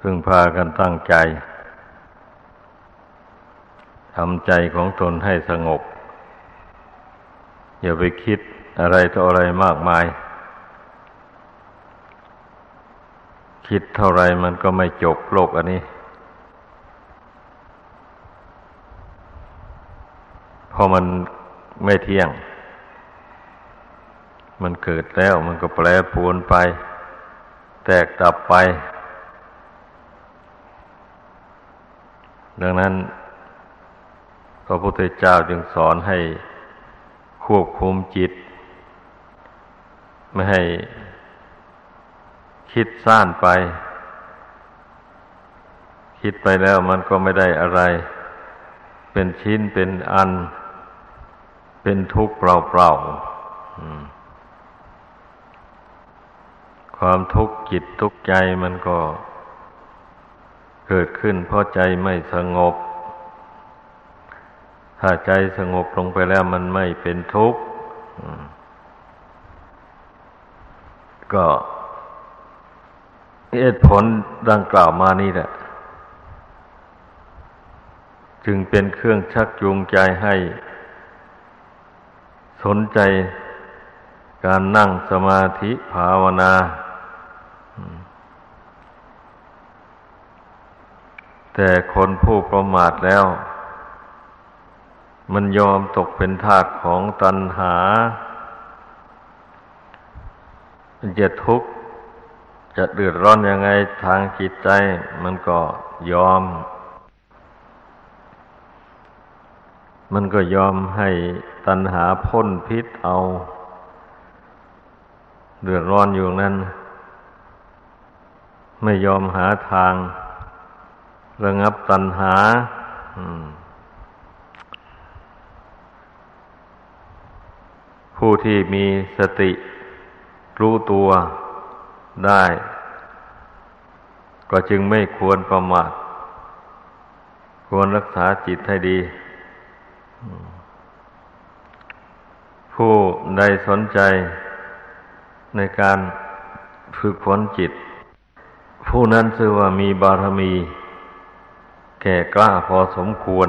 พึงพากันตั้งใจทำใจของตนให้สงบ อย่าไปคิดอะไรต่ออะไรมากมาย คิดเท่าไรมันก็ไม่จบโลกอันนี้เพราะมันไม่เที่ยง มันเกิดแล้วมันก็แปรปรวนไป แตกดับไป ดังนั้น พระพุทธเจ้าจึงสอนให้ควบคุมจิต ไม่ให้คิดซ่านไป คิดไปแล้วมันก็ไม่ได้อะไร เป็นชิ้นเป็นอัน เป็นทุกข์เปล่าๆความทุกข์จิตทุกข์ใจมันก็ เกิดขึ้นเพราะใจไม่สงบ ถ้าใจสงบลงไปแล้วมันไม่เป็นทุกข์ก็เหตุผลดังกล่าวมานี่แหละ จึงเป็นเครื่องชักจูงใจให้ สนใจการนั่งสมาธิภาวนา แต่คนผู้ประมาทแล้ว มันยอมตกเป็นทาสของตัณหามันจะทุกข์ จะเดือดร้อนยังไงทางจิตใจ มันก็ยอม มันก็ยอมให้ตัณหาพ่นพิษเอา เดือดร้อนอยู่นั้น ไม่ยอมหาทาง ระงับตัณหาผู้ที่มีสติรู้ตัวได้ ก็จึงไม่ควรประมาท ควรรักษาจิตให้ดี ผู้ใดสนใจในการฝึกฝนจิต ผู้นั้นชื่อว่ามีบารมี แก่กล้าพอสมควร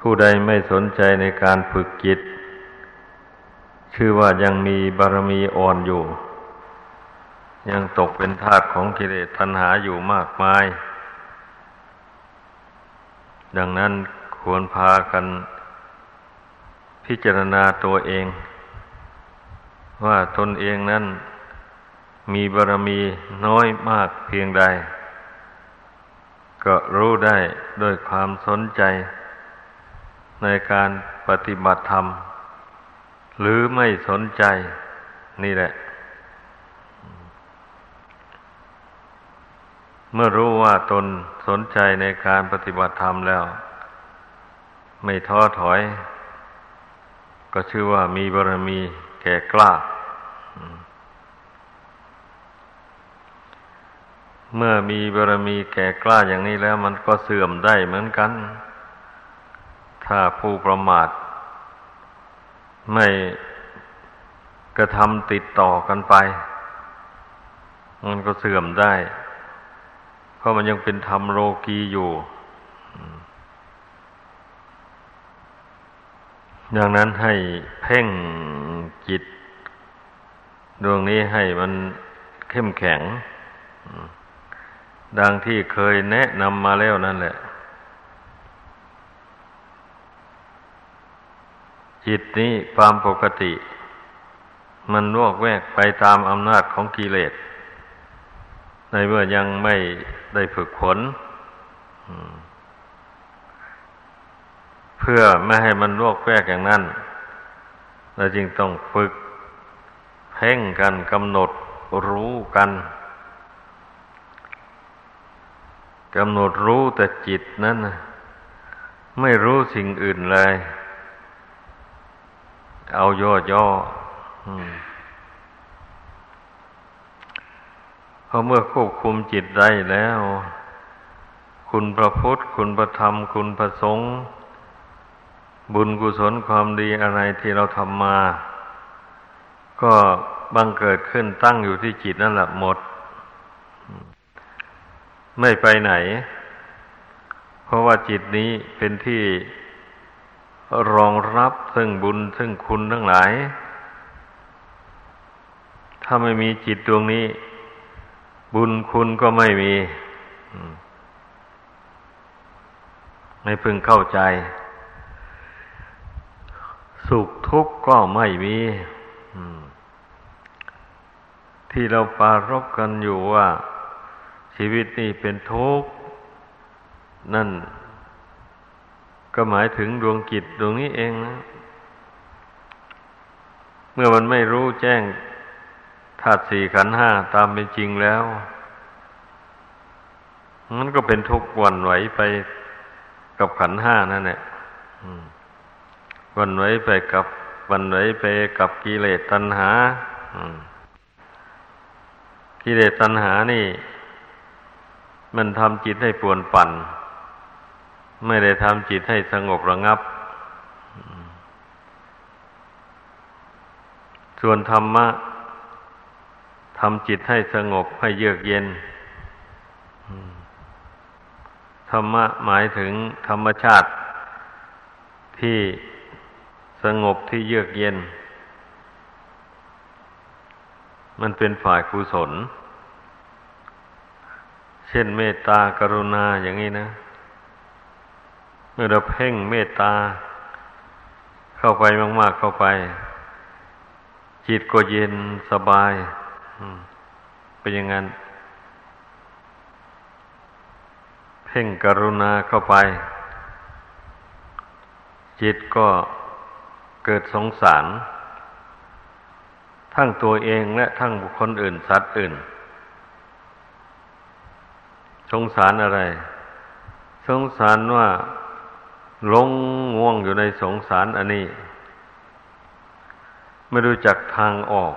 ผู้ใดไม่สนใจในการฝึกจิต ชื่อว่ายังมีบารมีอ่อนอยู่ ยังตกเป็นทาสของกิเลสทันหาอยู่มากมาย ดังนั้นควรพากันพิจารณาตัวเอง ว่าตนเองนั้น มีบารมีน้อยมากเพียงใด ก็รู้ได้ด้วยความสนใจ ในการปฏิบัติธรรม หรือไม่สนใจนี่แหละ เมื่อรู้ว่าตนสนใจในการปฏิบัติธรรมแล้ว ไม่ท้อถอย ก็ชื่อว่ามีบารมีแก่กล้า เมื่อมีบารมีแก่กล้าอย่างนี้แล้ว มันก็เสื่อมได้เหมือนกัน ถ้าผู้ประมาท ไม่กระทำติดต่อกันไป มันก็เสื่อมได้ เพราะมันยังเป็นธรรมโลกีอยู่ดังนั้นให้เพ่งจิต ดวงนี้ให้มันเข้มแข็ง ดังที่เคยแนะนำมาแล้วนั่นแหละ จิตนี้ความปกติ มันวอกแวกไปตามอำนาจของกิเลส ในเมื่อยังไม่ได้ฝึกฝนเพื่อไม่ให้มันวอกแวกอย่างนั้นเราจึงต้องฝึก เพ่งกันกำหนดรู้กัน กำหนดรู้แต่จิตนั้น ไม่รู้สิ่งอื่นเลย เอาย่อย่อเพราะเมื่อควบคุมจิตได้แล้ว คุณพระพุทธ คุณพระธรรม คุณพระสงฆ์บุญกุศลความดีอะไรที่เราทำมา ก็บังเกิดขึ้นตั้งอยู่ที่จิตนั่นแหละหมด ไม่ไปไหน เพราะว่าจิตนี้เป็นที่รองรับซึ่งบุญซึ่งคุณทั้งหลาย ถ้าไม่มีจิตดวงนี้ บุญคุณก็ไม่มีไม่พึงเข้าใจ สุขทุกข์ก็ไม่มีที่เราปารบกันอยู่ว่า ชีวิตนี้เป็นทุกข์นั่น ก็หมายถึงดวงกิจดวงนี้เองนะ เมื่อมันไม่รู้แจ้งธาตุสี่ขันห้าตามเป็นจริงแล้ว มันก็เป็นทุกข์วันไหวไปกับขันห้านั่นแหละวันไหวไปกับวันไหวไปกับกิเลสตัณหากิเลสตัณหานี่ มันทำจิตให้ปวนปั่น ไม่ได้ทำจิตให้สงบระงับ ส่วนธรรมะทำจิตให้สงบให้เยือกเย็น ธรรมะหมายถึงธรรมชาติ ที่สงบที่เยือกเย็น มันเป็นฝ่ายกุศล เช่นเมตตากรุณาอย่างนี้นะ เมื่อเราเพ่งเมตตา เข้าไปมาก ๆ เข้าไป จิตก็เย็นสบายเป็นอย่างนั้น เพ่งกรุณาเข้าไป จิตก็เกิดสงสาร ทั้งตัวเองและทั้งบุคคลอื่นสัตว์อื่น สงสารอะไร สงสารว่าลงง่วงอยู่ในสงสารอันนี้ ไม่รู้จักทางออก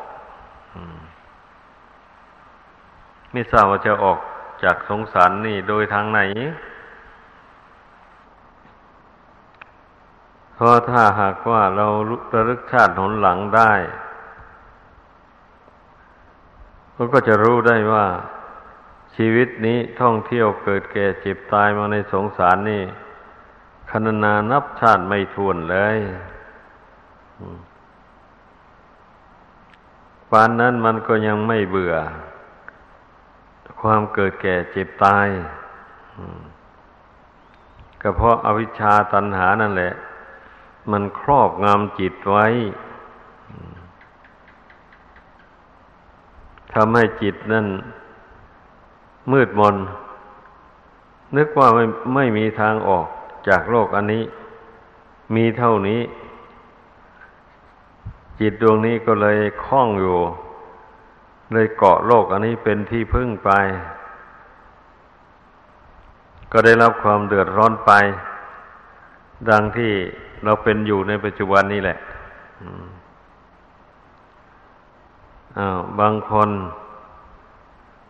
ไม่ทราบว่าจะออกจากสงสารนี่โดยทางไหนเพราะถ้าหากว่าเราระลึกชาติหนหลังได้เราก็จะรู้ได้ว่า ชีวิตนี้ท่องเที่ยวเกิดแก่เจ็บตายมาในสงสารนี่คณนานับชาติไม่ทวนเลยปานนั้นมันก็ยังไม่เบื่อ ความเกิดแก่เจ็บตายก็เพราะอาวิชชาตันหานั่นแหละ มันครอบงำจิตไว้ทำให้จิตนั่น มืดมน นึกว่าไม่ไม่มีทางออกจากโลกอันนี้ มีเท่านี้ จิตดวงนี้ก็เลยคล้องอยู่ เลยเกาะโลกอันนี้เป็นที่พึ่งไป ก็ได้รับความเดือดร้อนไป ดังที่เราเป็นอยู่ในปัจจุบันนี้แหละอ้าวบางคน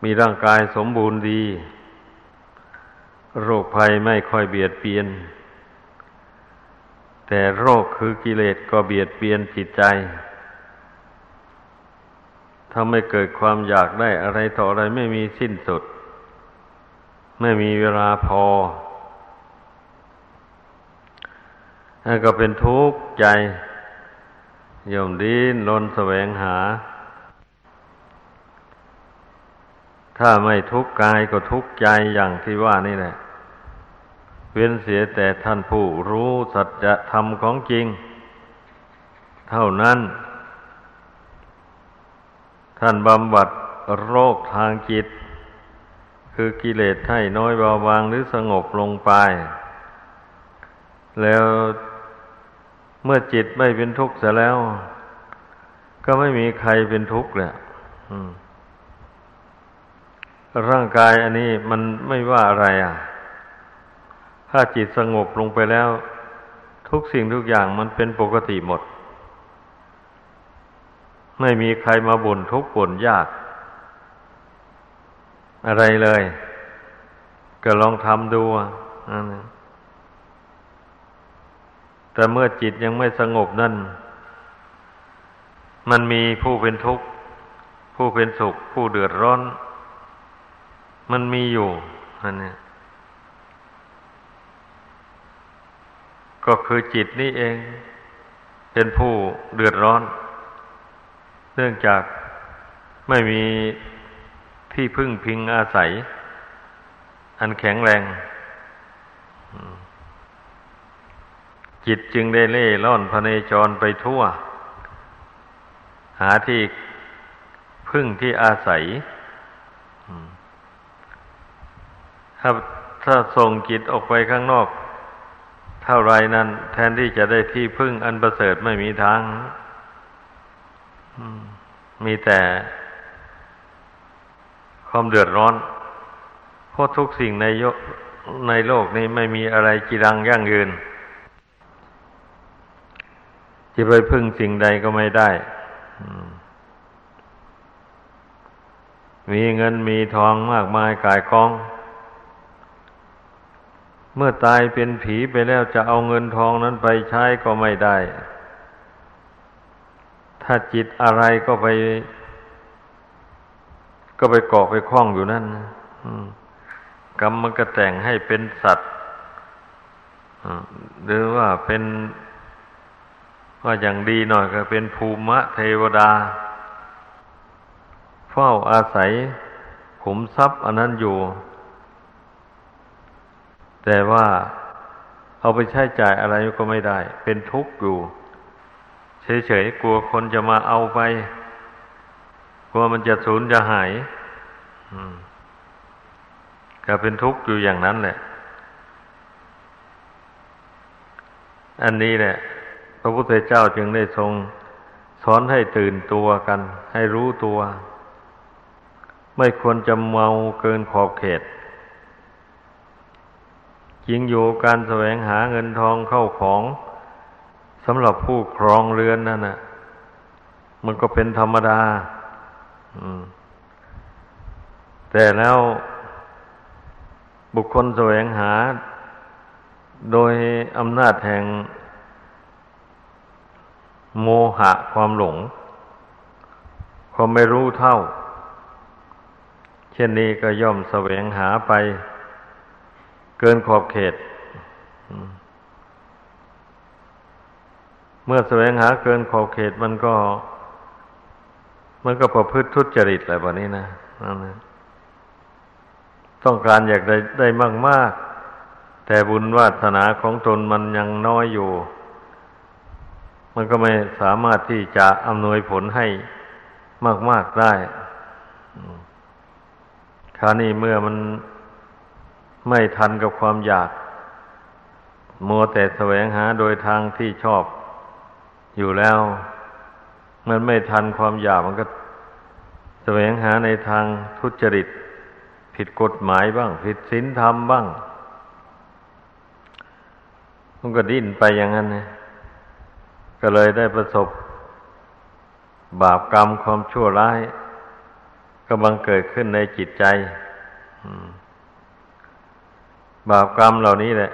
มีร่างกายสมบูรณ์ดี โรคภัยไม่ค่อยเบียดเบียน แต่โรคคือกิเลสก็เบียดเบียนจิตใจถ้าไม่เกิดความอยากได้อะไรต่ออะไรไม่มีสิ้นสุด ไม่มีเวลาพอนั่นก็เป็นทุกข์ใจย่อมดิ้นรนแสวงหา ถ้าไม่ทุกข์กายก็ทุกข์ใจอย่างที่ว่านี่แหละ เว้นเสียแต่ท่านผู้รู้สัจธรรมของจริง เท่านั้น ท่านบำบัดโรคทางจิต คือกิเลสให้น้อยเบาบางหรือสงบลงไป แล้วเมื่อจิตไม่เป็นทุกข์เสียแล้ว ก็ไม่มีใครเป็นทุกข์เลย ร่างกายอันนี้มันไม่ว่าอะไรอะ ถ้าจิตสงบลงไปแล้ว ทุกสิ่งทุกอย่างมันเป็นปกติหมด ไม่มีใครมาบ่นทุกข์บ่นยาก อะไรเลย ก็ลองทำดูอันแต่เมื่อจิตยังไม่สงบนั่น มันมีผู้เป็นทุกข์ ผู้เป็นสุข ผู้เดือดร้อน มันมีอยู่อันนี้ก็คือจิตนี่เอง เป็นผู้เดือดร้อน เนื่องจากไม่มีที่พึ่งพิงอาศัย อันแข็งแรง จิตจึงได้เล่ล่อนพเนจรไปทั่ว หาที่พึ่งที่อาศัย ถ้าถ้าส่งจิตออกไปข้างนอก เท่าไรนั้น แทนที่จะได้ที่พึ่งอันประเสริฐไม่มีทางมีแต่ความเดือดร้อน เพราะทุกสิ่งในโยในโลกนี้ไม่มีอะไรจีรังยั่งยืน จะไปพึ่งสิ่งใดก็ไม่ได้ มีเงินมีทองมากมายกายกอง เมื่อตายเป็นผีไปแล้วจะเอาเงินทองนั้นไปใช้ก็ไม่ได้ ถ้าจิตอะไรก็ไป ก็ไปเกาะไปคล้องอยู่นั่นกรรมมันก็แต่งให้เป็นสัตว์หรือว่าเป็นว่าอย่างดีหน่อยก็เป็นภูมิเทวดา เฝ้าอาศัยขุมทรัพย์อันนั้นอยู่ แต่ว่าเอาไปใช้จ่ายอะไรก็ไม่ได้ เป็นทุกข์อยู่ เฉยๆกลัวคนจะมาเอาไป กลัวมันจะสูญจะหายก็เป็นทุกข์อยู่อย่างนั้นแหละ อันนี้แหละ พระพุทธเจ้าจึงได้ทรงสอนให้ตื่นตัวกัน ให้รู้ตัว ไม่ควรจะเมาเกินขอบเขต จริงอยู่การแสวงหาเงินทองเข้าของสำหรับผู้ครองเรือนนั่นนะมันก็เป็นธรรมดาแต่แล้วบุคคลแสวงหา โดยอำนาจแห่งโมหะความหลง ความไม่รู้เท่า เช่นนี้ก็ย่อมแสวงหาไป เกินขอบเขต เมื่อแสวงหาเกินขอบเขตมันก็ มันก็ประพฤติทุจริตอะไรแบบนี้นะนั่นนะต้องการอยากได้ได้มากมากแต่บุญวาสนาของตนมันยังน้อยอยู่ มันก็ไม่สามารถที่จะอำนวยผลให้มาก ๆ ได้คราวนี้เมื่อมัน ไม่ทันกับความอยาก มัวแต่แสวงหาโดยทางที่ชอบอยู่แล้ว มันไม่ทันความอยากมันก็แสวงหาในทางทุจริต ผิดกฎหมายบ้าง ผิดศีลธรรมบ้าง มันก็ดิ้นไปอย่างนั้นนะก็เลยได้ประสบบาปกรรมความชั่วร้ายกำลังเกิดขึ้นในจิตใจ บาปกรรมเหล่านี้แหละ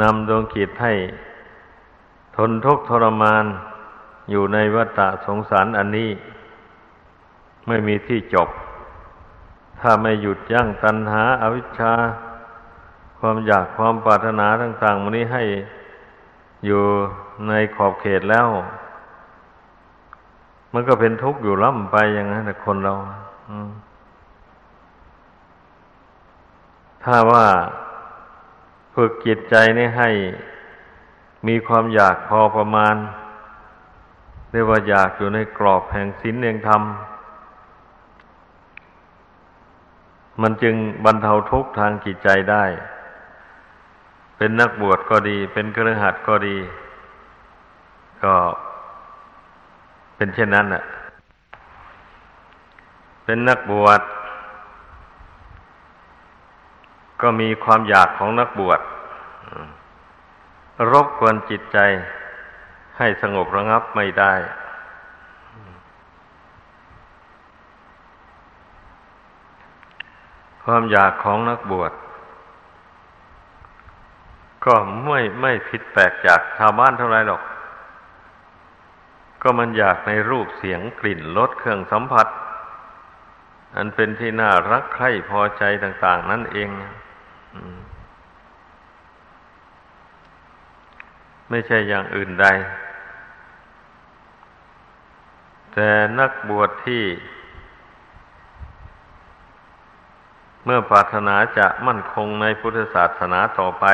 นำดวงจิตให้ ทนทุกข์ทรมานอยู่ในวัฏสงสารอันนี้ ไม่มีที่จบ ถ้าไม่หยุดยั้งตัณหาอาวิชชา ความอยากความปรารถนาต่างๆมันนี้ให้อยู่ในขอบเขตแล้ว มันก็เป็นทุกข์อยู่ล่ำไปอย่างนั้นแต่คนเราถ้าว่า ฝึกจิตใจนี่ให้มีความอยากพอประมาณ เรียกว่าอยากอยู่ในกรอบแห่งศีลแห่งธรรม มันจึงบรรเทาทุกข์ทางจิตใจได้ เป็นนักบวชก็ดี เป็นเครือขัดก็ดี ก็เป็นเช่นนั้นน่ะ เป็นนักบวช ก็มีความอยากของนักบวชรบกวนจิตใจให้สงบระงับไม่ได้ ความอยากของนักบวชก็ไม่ไม่ผิดแปลกจากชาวบ้านเท่าไรหรอก ก็มันอยากในรูปเสียงกลิ่นรสเครื่องสัมผัส อันเป็นที่น่ารักใคร่พอใจต่าง ๆ นั่นเอง ไม่ใช่อย่างอื่นใด แต่นักบวชที่ เมื่อปรารถนาจะมั่นคงในพุทธศาสนาต่อไป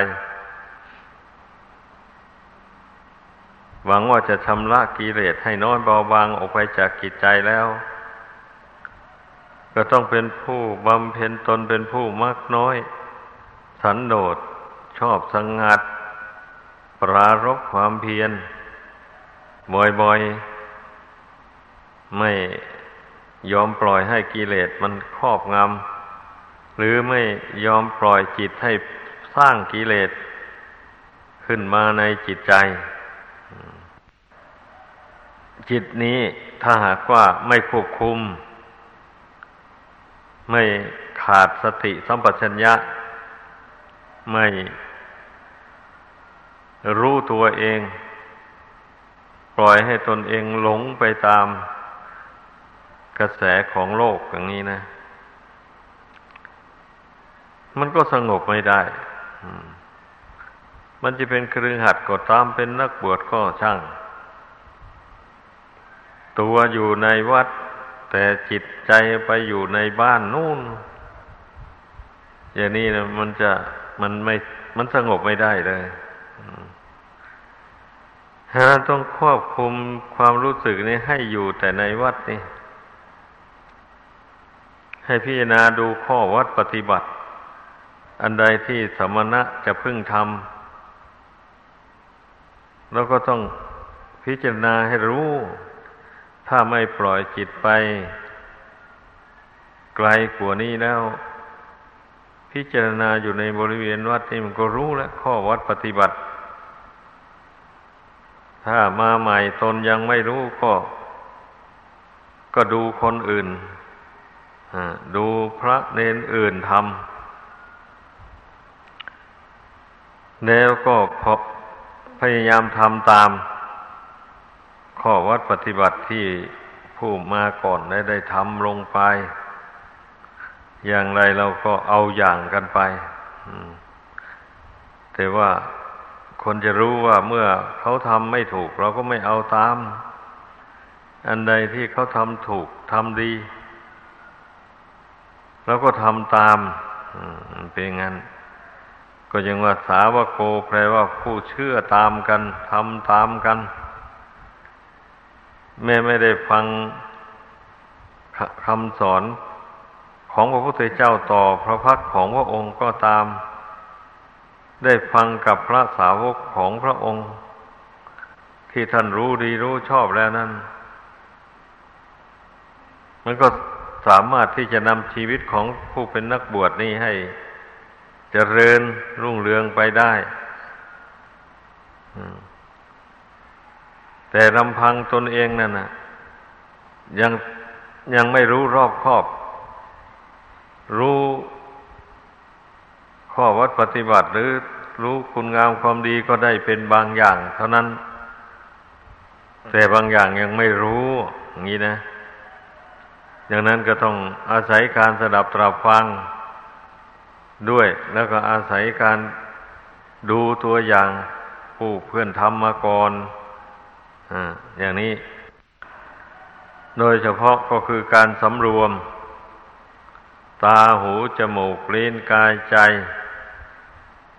หวังว่าจะชำระกิเลสให้น้อยเบาบางออกไปจากกิจใจแล้ว ก็ต้องเป็นผู้บำเพ็ญตนเป็นผู้มักน้อย สันโดษชอบสังงัด ปรารบความเพียร บ่อยๆ ไม่ยอมปล่อยให้กิเลสมันครอบงำ หรือไม่ยอมปล่อยจิตให้สร้างกิเลส ขึ้นมาในจิตใจ จิตนี้ถ้าหากว่าไม่ควบคุม ไม่ขาดสติสัมปชัญญะ ไม่รู้ตัวเอง ปล่อยให้ตนเองหลงไปตามกระแสของโลกอย่างนี้นะ มันก็สงบไม่ได้ มันจะเป็นครือหัดก็ตามเป็นนักบวชก็ช่าง ตัวอยู่ในวัด แต่จิตใจไปอยู่ในบ้านนู่น อย่างนี้นะมันจะ มันไม่ มันสงบไม่ได้เลยฮะต้องควบคุมความรู้สึกนี้ให้อยู่แต่ในวัดนี่ให้พิจารณาดูข้อวัดปฏิบัติ อันใดที่สมณะจะพึ่งทำแล้วก็ต้องพิจารณาให้รู้ ถ้าไม่ปล่อยจิตไป ไกลกว่านี้แล้ว พิจารณาอยู่ในบริเวณวัดนี่มันก็รู้แล้วข้อวัดปฏิบัติ ถ้ามาใหม่ตนยังไม่รู้ก็ ก็ดูคนอื่นดูพระเนนอื่นทำแล้วก็พยายามทำตาม ข้อวัดปฏิบัติที่ผู้มาก่อนได้ได้ทำลงไป อย่างไรเราก็เอาอย่างกันไปแต่ว่าคนจะรู้ว่าเมื่อเขาทำไม่ถูก เราก็ไม่เอาตาม อันใดที่เขาทำถูกทำดีเราก็ทำตามเป็นงั้น ก็ยังว่าสาวโกแปลว่าผู้เชื่อตามกันทำตามกัน แม่ไม่ได้ฟังคำสอน ของพระพุทธเจ้าต่อพระพักของพระองค์ก็ตาม ได้ฟังกับพระสาวกของพระองค์ ที่ท่านรู้ดีรู้ชอบแล้วนั้น มันก็สามารถที่จะนำชีวิตของผู้เป็นนักบวชนี้ให้จเจริญรุ่งเรืองไปได้ แต่ลำพังตนเองนั่นนะยังยังไม่รู้รอบครอบ รู้ข้อวัดปฏิบัติหรือรู้คุณงามความดีก็ได้เป็นบางอย่าง เท่านั้น แต่บางอย่างยังไม่รู้อย่างนี้นะอย่างนั้นก็ต้องอาศัยการสดับตรับฟังด้วย แล้วก็อาศัยการดูตัวอย่างผู้เพื่อนทำมาก่อนอย่างนี้ โดยเฉพาะก็คือการสำรวม ตาหูจมูกลิ้นกายใจ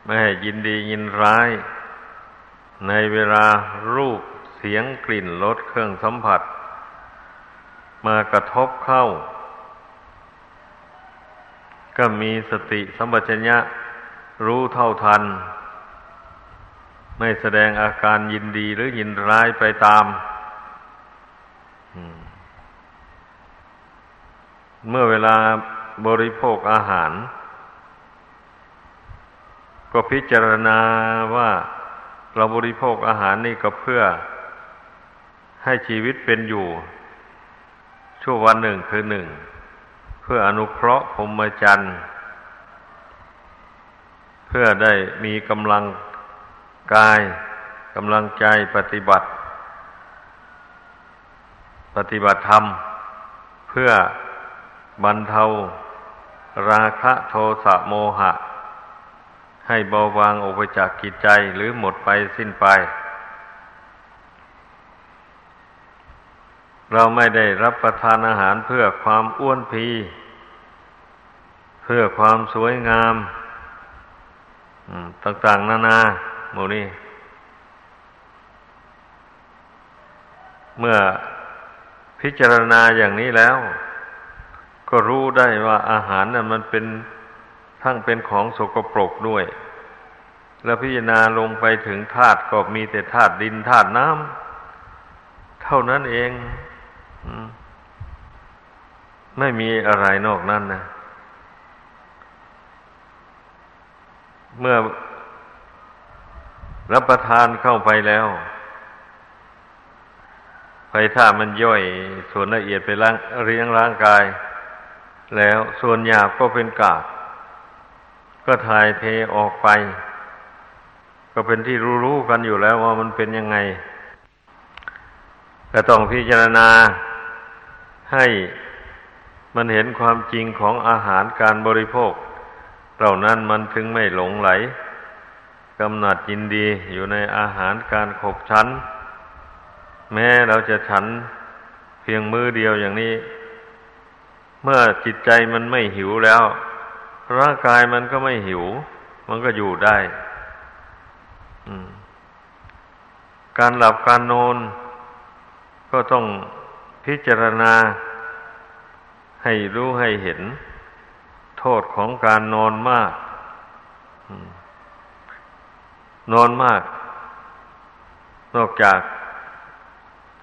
ไม่ให้ยินดียินร้าย ในเวลารูปเสียงกลิ่นรสเครื่องสัมผัส มากระทบเข้า ก็มีสติสัมปชัญญะรู้เท่าทัน ไม่แสดงอาการยินดีหรือยินร้ายไปตามเมื่อเวลา บริโภคอาหาร ก็พิจารณาว่าเราบริโภคอาหารนี่ก็เพื่อให้ชีวิตเป็นอยู่ ชั่ววันหนึ่งคือหนึ่ง เพื่ออนุเคราะห์พรหมจรรย์เพื่อได้มีกำลังกายกำลังใจปฏิบัติ ปฏิบัติธรรม เพื่อ บรรเทาราคะโทสะโมหะ ให้เบาบางออกไปจากกิจใจหรือหมดไปสิ้นไป เราไม่ได้รับประทานอาหารเพื่อความอ้วนพี เพื่อความสวยงาม ต่างๆนานาโมนี่เมื่อพิจารณาอย่างนี้แล้ว ก็รู้ได้ว่าอาหารนั้นมันเป็นทั้งเป็นของสกปรกด้วย แล้วพิจารณาลงไปถึงธาตุก็มีแต่ธาตุดินธาตุน้ำเท่านั้นเองไม่มีอะไรนอกนั้นนะเมื่อรับประทานเข้าไปแล้วไปถ้ามันย่อยส่วนละเอียดไปล้างเรียงร่างกาย แล้วส่วนหยาบก็เป็นกาก ก็ถ่ายเทออกไป ก็เป็นที่รู้ๆกันอยู่แล้วว่ามันเป็นยังไง ก็ต้องพิจารณาให้มันเห็นความจริงของอาหารการบริโภค เหล่านั้นมันถึงไม่หลงไหลกำหนัดยินดีอยู่ในอาหารการขบชั้นแม้เราจะฉันเพียงมือเดียวอย่างนี้ เมื่อจิตใจมันไม่หิวแล้ว ร่างกายมันก็ไม่หิว มันก็อยู่ได้การหลับการนอนก็ต้องพิจารณา ให้รู้ให้เห็น โทษของการนอนมากนอนมาก นอกจาก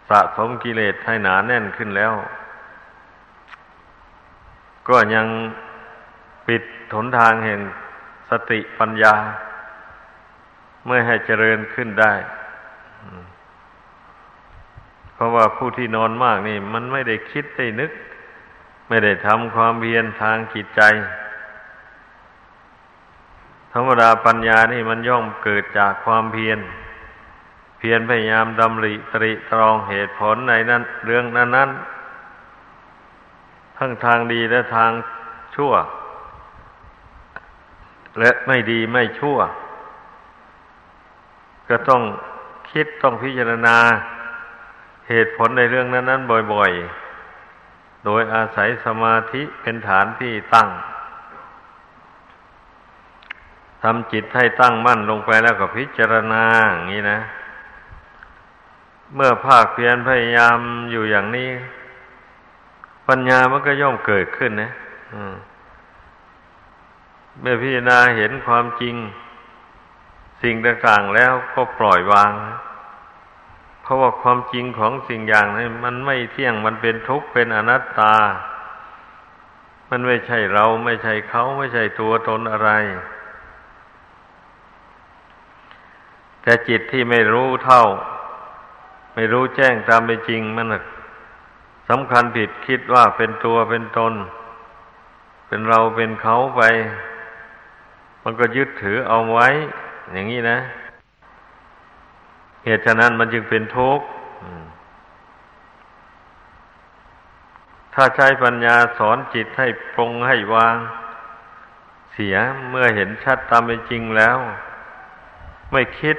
สะสมกิเลสให้หนาแน่นขึ้นแล้ว ก็ยังปิดถนทางแห่งสติปัญญาเมื่อให้เจริญขึ้นได้ เพราะว่าผู้ที่นอนมากนี่ มันไม่ได้คิดได้นึก ไม่ได้ทำความเพียรทางจิตใจ ธรรมดาปัญญานี่มันย่อมเกิดจากความเพียร เพียรพยายามดำริตริตรองเหตุผลในนั้น เรื่องนั้นนั้น ทั้งทางดีและทางชั่ว และไม่ดีไม่ชั่ว ก็ต้องคิดต้องพิจารณาเหตุผลในเรื่องนั้นนั้นบ่อยๆ โดยอาศัยสมาธิเป็นฐานที่ตั้งทำจิตให้ตั้งมั่นลงไปแล้วก็พิจารณาอย่างนี้นะ เมื่อภาคเพียรพยายามอยู่อย่างนี้ ปัญญามันก็ย่อมเกิดขึ้นนะเมื่อพิจารณาเห็นความจริง สิ่งต่างๆแล้วก็ปล่อยวาง เพราะว่าความจริงของสิ่งอย่างนี้มันไม่เที่ยงมันเป็นทุกข์เป็นอนัตตา มันไม่ใช่เราไม่ใช่เขาไม่ใช่ตัวตนอะไร แต่จิตที่ไม่รู้เท่า ไม่รู้แจ้งตามเป็นจริงมัน สำคัญผิดคิดว่าเป็นตัวเป็นตน เป็นเราเป็นเขาไป มันก็ยึดถือเอาไว้ อย่างนี้นะ เหตุฉะนั้นมันจึงเป็นทุกข์ถ้าใช้ปัญญาสอนจิตให้ปรงให้วาง เสียเมื่อเห็นชัดตามเป็นจริงแล้ว ไม่คิด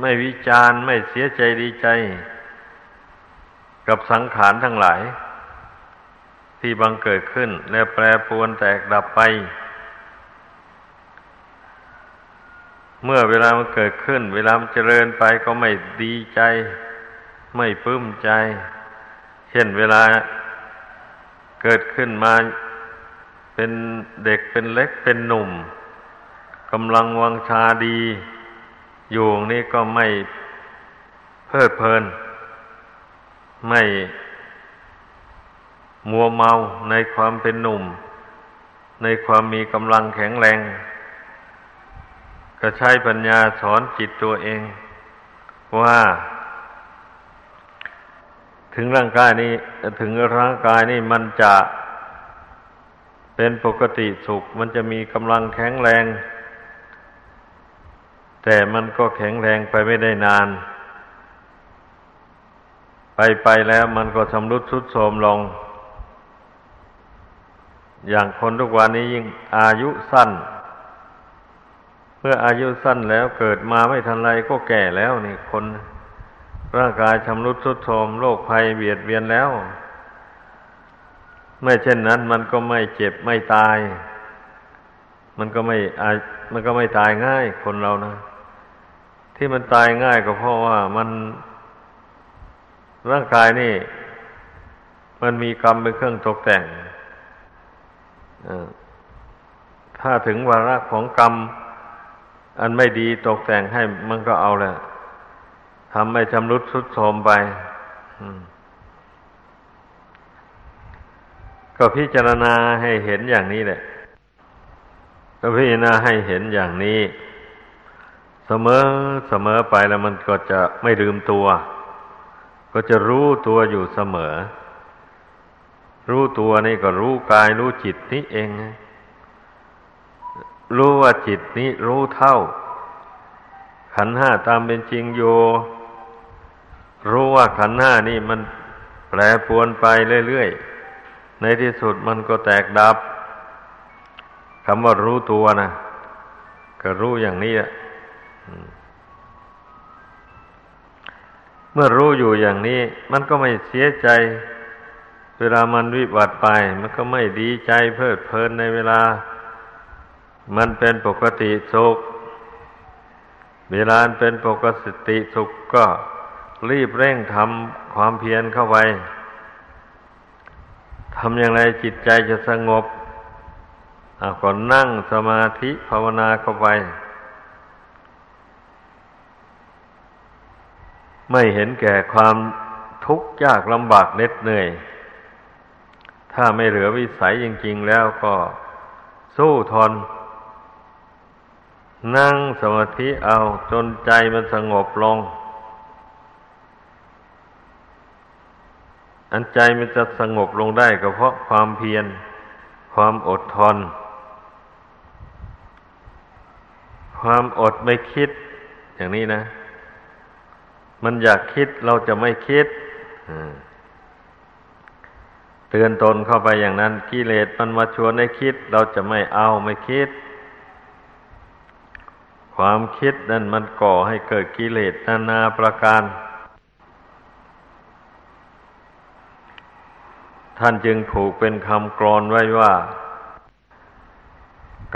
ไม่วิจารณ์ ไม่เสียใจดีใจ กับสังขารทั้งหลาย ที่บังเกิดขึ้น และแปรปรวนแตกดับไป เมื่อเวลามันเกิดขึ้น เวลามันเจริญไปก็ไม่ดีใจ ไม่ปลื้มใจ เช่นเวลาเกิดขึ้นมาเป็นเด็กเป็นเล็กเป็นหนุ่มกำลังวังชาดี อยู่นี่ก็ไม่เพลิดเพลิน ไม่มัวเมาในความเป็นหนุ่ม ในความมีกำลังแข็งแรง ก็ใช้ปัญญาสอนจิตตัวเอง ว่า ถึงร่างกายนี้ถึงร่างกายนี้มันจะเป็นปกติสุข มันจะมีกำลังแข็งแรง แต่มันก็แข็งแรงไปไม่ได้นาน ไปไปแล้วมันก็ชำรุดทรุดโทรมลง อย่างคนทุกวันนี้ยิ่งอายุสั้น เมื่ออายุสั้นแล้วเกิดมาไม่ทันไรก็แก่แล้วนี่คนร่างกายชำรุดทรุดโทรมโรคภัยเบียดเบียนแล้ว ไม่เช่นนั้นมันก็ไม่เจ็บไม่ตาย มันก็ไม่อามันก็ไม่ตายง่ายคนเรานะ ที่มันตายง่ายก็เพราะว่ามัน ร่างกายนี่ มันมีกรรมเป็นเครื่องตกแต่งถ้าถึงวาระของกรรม อันไม่ดีตกแต่งให้มันก็เอาแหละทำให้ชำรุดทรุดโทรมไปก็พิจารณาให้เห็นอย่างนี้แหละ ก็พิจารณาให้เห็นอย่างนี้ เสมอเสมอไปแล้วมันก็จะไม่ลืมตัว ก็จะรู้ตัวอยู่เสมอ รู้ตัวนี่ก็รู้กายรู้จิตนี้เอง รู้ว่าจิตนี้รู้เท่า ขันห้าตามเป็นจริงโย รู้ว่าขันห้านี่มันแปรปวนไปเรื่อยๆ ในที่สุดมันก็แตกดับคำว่ารู้ตัวนะก็รู้อย่างนี้อะ เมื่อรู้อยู่อย่างนี้ มันก็ไม่เสียใจ เวลามันวิบัติไป มันก็ไม่ดีใจเพลิดเพลินในเวลา มันเป็นปกติสุข เวลาเป็นปกติสุขก็รีบเร่งทำความเพียรเข้าไปทำอย่างไรจิตใจจะสงบก็นั่งสมาธิภาวนาเข้าไป ไม่เห็นแก่ความทุกข์ยากลำบากเหน็ดเหนื่อย ถ้าไม่เหลือวิสัยจริง ๆ แล้วก็สู้ทน นั่งสมาธิเอาจนใจมันสงบลง อันใจมันจะสงบลงได้ก็เพราะความเพียร ความอดทน ความอดไม่คิดอย่างนี้นะ มันอยากคิดเราจะไม่คิดเตือนตนเข้าไปอย่างนั้นกิเลสมันมาชวนให้คิด เราจะไม่เอาไม่คิด ความคิดนั่นมันก่อให้เกิดกิเลสนานาประการ ท่านจึงผูกเป็นคำกรอนไว้ว่า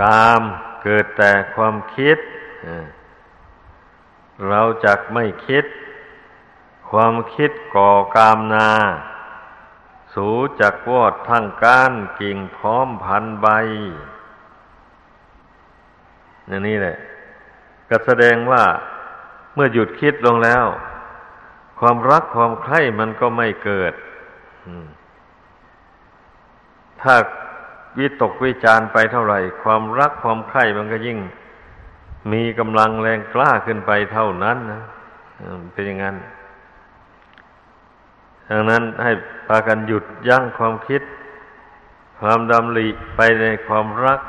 กามเกิดแต่ความคิดเราจักไม่คิด ความคิดก่อกามนา สูจักวอดทั้งก้านกิ่งพร้อมพันใบอย่างนี้แหละก็แสดงว่าเมื่อหยุดคิดลงแล้ว ความรักความใคร่มันก็ไม่เกิดถ้าวิตกวิจารไปเท่าไหร่ ความรักความใคร่มันก็ยิ่ง มีกำลังแรงกล้าขึ้นไปเท่านั้นนะเป็นอย่างนั้น ดังนั้นให้พากันหยุดยั้งความคิด ความดำริไปในความรัก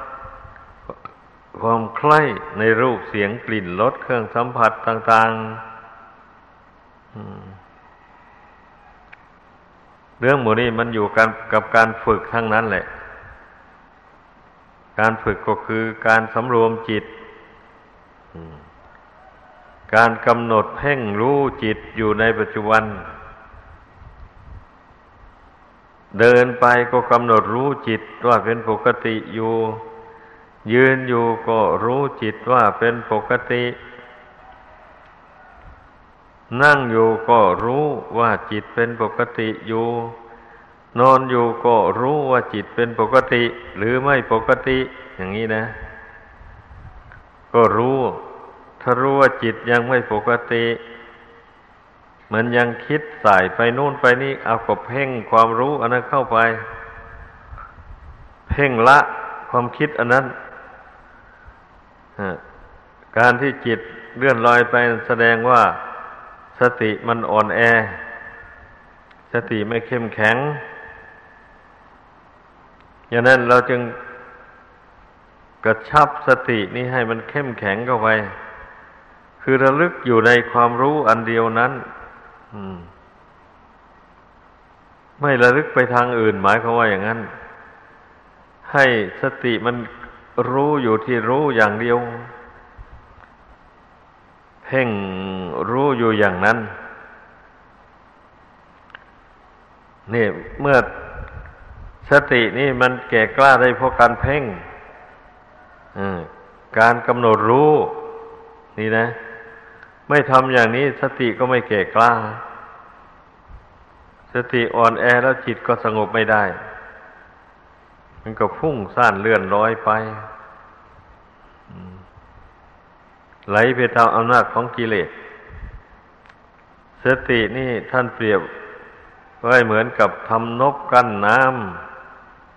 ความใคร่ในรูปเสียงกลิ่นรสเครื่องสัมผัสต่าง ๆ เรื่องหมู่นี้มันอยู่กันกับการฝึกทั้งนั้นแหละ การฝึกก็คือการสำรวมจิตการกำหนดเพ่งรู้จิตอยู่ในปัจจุบันเเดินไปก็กำหนดรู้จิตว่าเป็นปกติอยู่ ยืนอยู่ก็รู้จิตว่าเป็นปกติ นั่งอยู่ก็รู้ว่าจิตเป็นปกติอยู่ นอนอยู่ก็รู้ว่าจิตเป็นปกติ หรือไม่ปกติ อย่างนี้นะ ก็รู้ ถ้ารู้ว่าจิตยังไม่ปกติ มันยังคิดใส่ไปนู่นไปนี่เอาก็เพ่งความรู้อันนั้นเข้าไป เพ่งละความคิดอันนั้นการที่จิตเลื่อนลอยไปแสดงว่าสติมันอ่อนแอ สติไม่เข้มแข็ง อย่างนั้นเราจึงกระชับสตินี้ให้มันเข้มแข็งเข้าไป คือระลึกอยู่ในความรู้อันเดียวนั้น ไม่ระลึกไปทางอื่น หมายความว่าอย่างนั้นให้ให้สติมันรู้อยู่ที่รู้อย่างเดียว เพ่งรู้อยู่อย่างนั้นนี่เมื่อสตินี่มันแก่กล้าได้เพราะการเพ่งการกำหนดรู้ นี่นะ ไม่ทำอย่างนี้สติก็ไม่แก่กล้า สติอ่อนแอแล้วจิตก็สงบไม่ได้ มันก็พุ่งซ่านเลื่อนลอยไปไหลไปตามอำนาจของกิเลส สตินี่ท่านเปรียบไว้เหมือนกับทำนบกั้นน้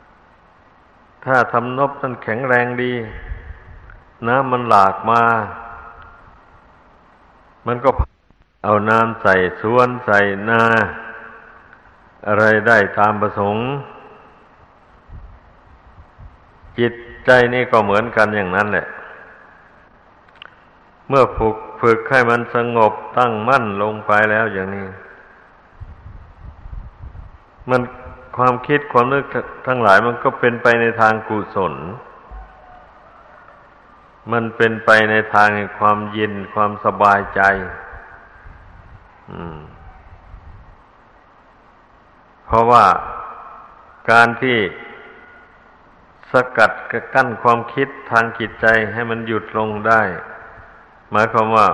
ำ ถ้าทำนบนั้นแข็งแรงดี น้ำมันหลากมา มันก็เอาน้ำใส่สวนใส่นา อะไรได้ตามประสงค์ จิตใจนี่ก็เหมือนกันอย่างนั้นแหละ เมื่อฝึกฝึกให้มันสงบตั้งมั่นลงไปแล้วอย่างนี้ มันความคิดความนึกทั้งหลายมันก็เป็นไปในทางกุศล มันเป็นไปในทางความเย็นความสบายใจ เพราะว่าการที่สกัดกั้นความคิดทางจิตใจให้มันหยุดลงได้ หมายความว่า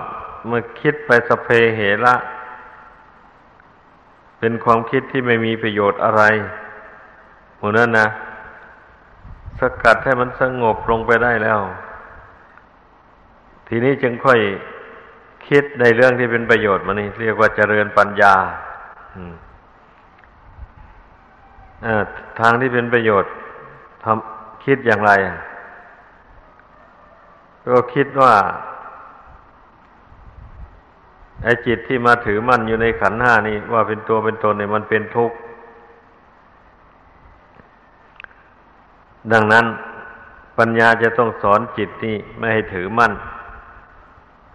เมื่อคิดไปสเพเหระเป็นความคิดที่ไม่มีประโยชน์อะไรหมดนั้นนะ สกัดให้มันสงบลงไปได้แล้ว ทีนี้จึงค่อยคิดในเรื่องที่เป็นประโยชน์มานี่เรียกว่าเจริญปัญญาทางที่เป็นประโยชน์ทำคิดอย่างไร ก็คิดว่าไอ้จิตที่มาถือมั่นอยู่ในขันห้านี่ว่าเป็นตัวเป็นตนเนี่ยมันเป็นทุกข์ ดังนั้นปัญญาจะต้องสอนจิตนี่ไม่ให้ถือมั่น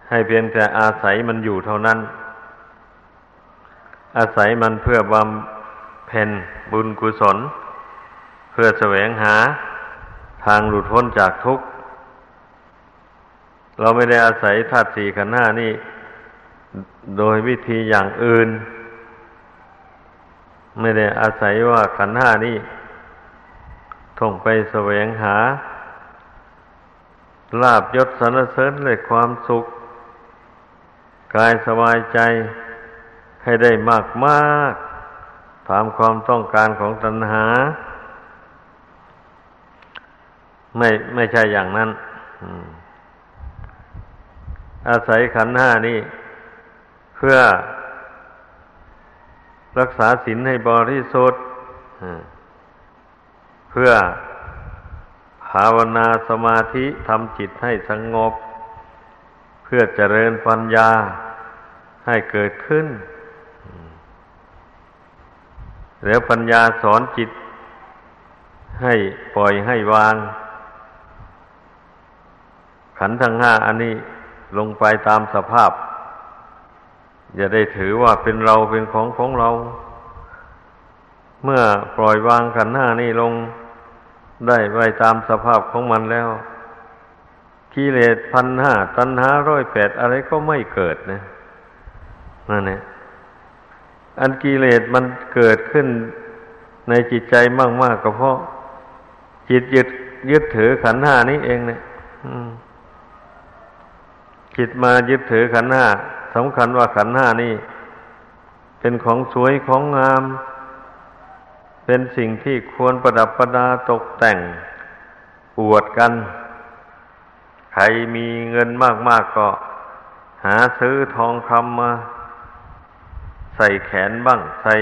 ให้เพียงแต่อาศัยมันอยู่เท่านั้น อาศัยมันเพื่อบำเพ็ญบุญกุศล เพื่อแสวงหาทางหลุดพ้นจากทุกข์ เราไม่ได้อาศัยธาตุสี่ขันธ์ห้านี่ โดยวิธีอย่างอื่น ไม่ได้อาศัยว่าขันห้านี้ท่องไปแสวงหาลาบยศสรรเสริญเลยความสุข กายสบายใจให้ได้มากมากตามความต้องการของตัณหา ไม่ไม่ใช่อย่างนั้นอาศัยขันห้านี่ เพื่อรักษาศีลให้บริสุทธิ์เพื่อภาวนาสมาธิทำจิตให้สงบ พื่อเจริญปัญญาให้เกิดขึ้น แล้วปัญญาสอนจิต ให้ปล่อยให้วาง ขันธ์ทั้งห้าอันนี้ลงไปตามสภาพ อย่าได้ถือว่าเป็นเราเป็นของของเรา เมื่อปล่อยวางขันธ์ห้านี่ลงได้ไปตามสภาพของมันแล้ว กิเลสพันห้าตัณหาร้อยแปดอะไรก็ไม่เกิดนะนั่นเนี่ยอันกิเลสมันเกิดขึ้นในจิตใจมากๆก็เพราะจิตยึดยึดถือขันห้านี้เองเนี่ยจิตมายึดถือขันห้าสำคัญว่าขันห้านี่ เป็นของสวยของงาม เป็นสิ่งที่ควรประดับประดาตกแต่งอวดกัน ใครมีเงินมากๆก็หาซื้อทองคำมาใส่แขนบ้าง ใส่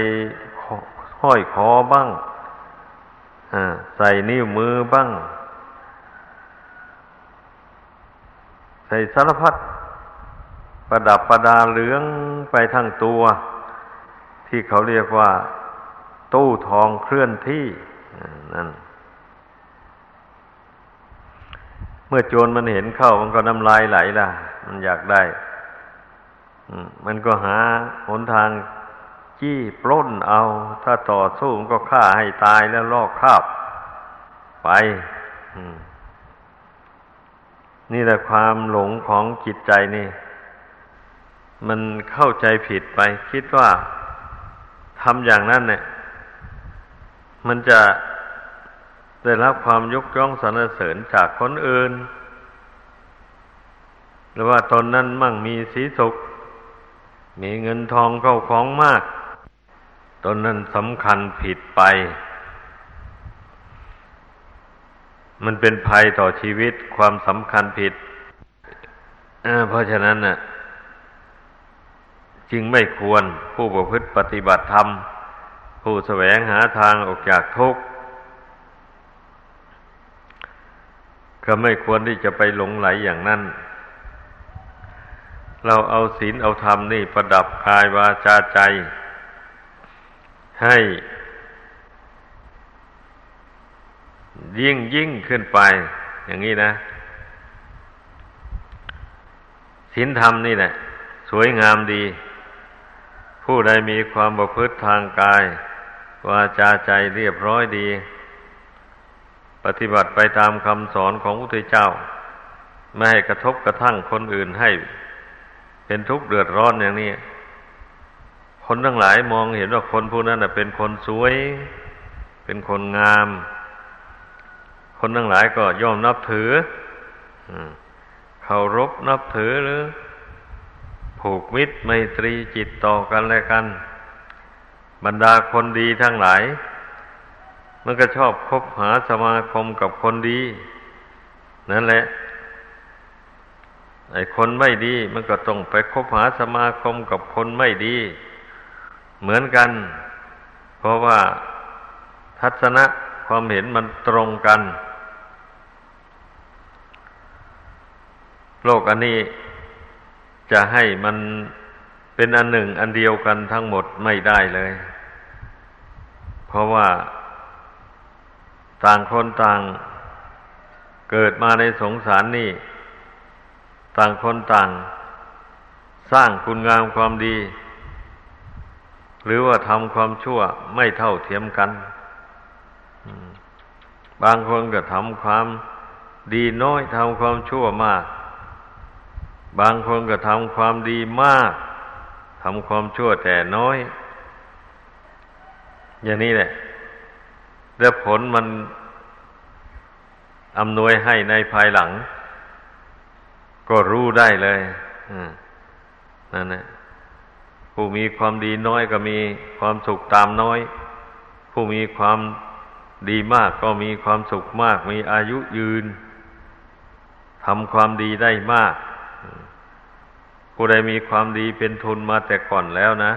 ห้อยคอบ้างใส่นิ้วมือบ้าง ใส่สารพัดประดับประดาเหลืองไปทั้งตัว ที่เขาเรียกว่า ตู้ทองเคลื่อนที่นั่นเมื่อโจรมันเห็นเข้ามันก็น้ำลายไหลล่ะ มันอยากได้มันก็หาหนทางจี้ปล้นเอา ถ้าต่อสู้มันก็ฆ่าให้ตายแล้วลอกคาบ ไปนี่แหละความหลงของจิตใจนี่ มันเข้าใจผิดไป คิดว่าทำอย่างนั้นเนี่ย มันจะ ได้รับความยกย่องสรรเสริญจากคนอื่น หรือว่าตนนั้นมั่งมีสีสุข มีเงินทองเข้าของมาก ตนนั้นสำคัญผิดไป มันเป็นภัยต่อชีวิตความสำคัญผิดเพราะฉะนั้นน่ะ จึงไม่ควรผู้ประพฤติปฏิบัติธรรม ผู้แสวงหาทางออกจากทุกข์ ก็ไม่ควรที่จะไปหลงไหลอย่างนั้น เราเอาศีลเอาธรรมนี่ประดับกายวาจาใจ ให้ยิ่งยิ่งขึ้นไป อย่างนี้นะศีลธรรมนี่แหละ สวยงามดี ผู้ใดมีความประพฤติทางกาย วาจาใจเรียบร้อยดี ปฏิบัติไปตามคำสอนของพระพุทธเจ้า ไม่ให้กระทบกระทั่งคนอื่นให้ เป็นทุกข์เดือดร้อนอย่างนี้ คนทั้งหลายมองเห็นว่าคนผู้นั้นเป็นคนสวย เป็นคนงาม คนทั้งหลายก็ย่อมนับถือเคารพนับถือหรือ ผูกมิตรไมตรีจิตต่อกันและกัน บรรดาคนดีทั้งหลาย มันก็ชอบคบหาสมาคมกับคนดี นั่นแหละ ไอ้คนไม่ดี มันก็ต้องไปคบหาสมาคมกับคนไม่ดี เหมือนกัน เพราะว่าทัศนะความเห็นมันตรงกัน โลกอันนี้จะให้มันเป็นอันหนึ่งอันเดียวกันทั้งหมดไม่ได้เลย เพราะว่า ต่างคนต่างเกิดมาในสงสารนี่ ต่างคนต่าง สร้างคุณงามความดี หรือว่าทำความชั่วไม่เท่าเทียมกัน บางคนก็ทำความดีน้อยทำความชั่วมาก บางคนก็ทำความดีมากทำความชั่วแต่น้อย อย่างนี้แหละ แล้วผลมันอำนวยให้ในภายหลัง ก็รู้ได้เลยนั่นแหละผู้มีความดีน้อยก็มีความสุขตามน้อย ผู้มีความดีมากก็มีความสุขมาก มีอายุยืนทำความดีได้มาก ผู้ใดมีความดีเป็นทุนมาแต่ก่อนแล้วนะ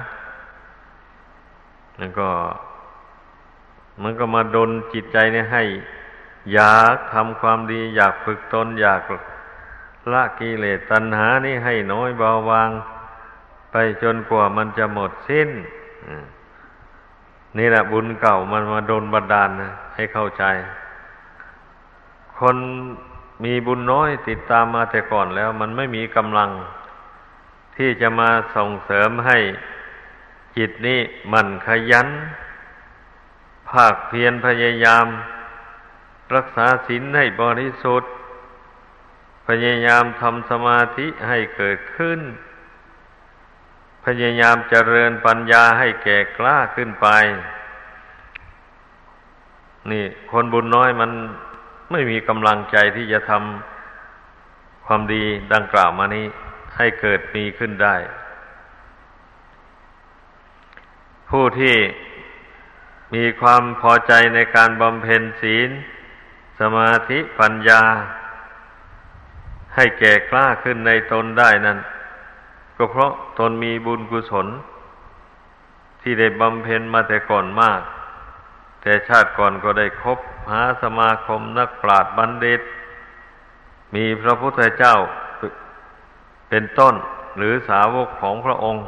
นั่นก็ มันก็มาดนจิตใจเนี่ยให้ อยากทำความดี อยากฝึกตนอยากละกิเลสตัณหานี่ให้น้อยเบาบาง ไปจนกว่ามันจะหมดสิ้นนี่แหละบุญเก่ามันมาโดนบันดาลนะให้เข้าใจ คนมีบุญน้อยติดตามมาแต่ก่อนแล้ว มันไม่มีกำลัง ที่จะมาส่งเสริมให้จิตนี้มันขยัน ภาคเพียรพยายาม รักษาศีลให้บริสุทธิ์ พยายามทำสมาธิให้เกิดขึ้น พยายามเจริญปัญญาให้แก่กล้าขึ้นไป นี่คนบุญน้อยมันไม่มีกำลังใจที่จะทำความดีดังกล่าวมานี้ ให้เกิดมีขึ้นได้ ผู้ที่ มีความพอใจในการบำเพ็ญศีล สมาธิปัญญา ให้แก่กล้าขึ้นในตนได้นั้นก็เพราะตนมีบุญกุศล ที่ได้บำเพ็ญมาแต่ก่อนมาก แต่ชาติก่อนก็ได้คบหาสมาคมนักปราชญ์บัณฑิต มีพระพุทธเจ้าเป็นต้นหรือสาวกของพระองค์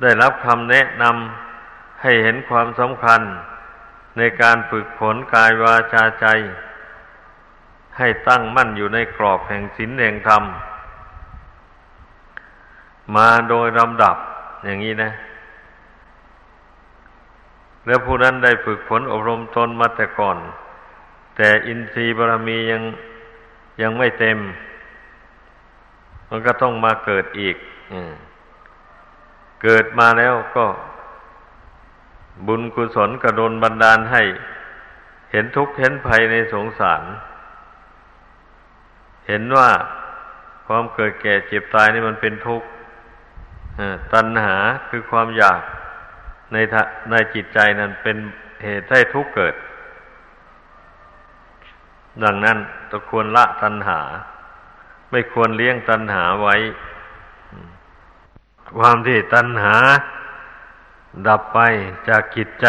ได้รับคำแนะนำให้เห็นความสำคัญ ในการฝึกฝนกายวาจาใจ ให้ตั้งมั่นอยู่ในกรอบแห่งศีลแห่งธรรม มาโดยลำดับอย่างนี้นะ แล้วผู้นั้นได้ฝึกฝนอบรมตนมาแต่ก่อน แต่อินทรีย์บารมียังยังไม่เต็ม มันก็ต้องมาเกิดอีก อ เกิดมาแล้วก็บุญกุศลกระโดนบันดาลให้ เห็นทุกข์เห็นภัยในสงสาร เห็นว่าความเกิดแก่เจ็บตายนี่มันเป็นทุกข์ตัณหาคือความอยากในในจิตใจนั้นเป็นเหตุให้ทุกข์เกิด ดังนั้นต้องควรละตัณหา ไม่ควรเลี้ยงตัณหาไว้ ความที่ตัณหา ดับไปจากจิตใจ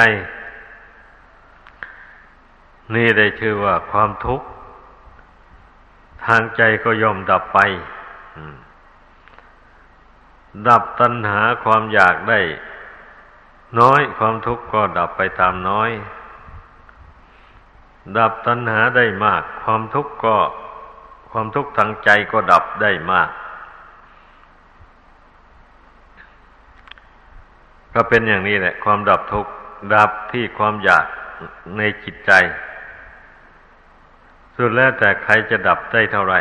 นี่ได้ชื่อว่าความทุกข์ ทางใจก็ย่อมดับไป ดับตัณหาความอยากได้ น้อยความทุกข์ก็ดับไปตามน้อย ดับตัณหาได้มาก ความทุกข์ก็ ความทุกข์ทางใจก็ดับได้มาก ก็เป็นอย่างนี้แหละ ความดับทุกข์ดับที่ความอยากในจิตใจ สุดแล้วแต่ใครจะดับได้เท่าไหร่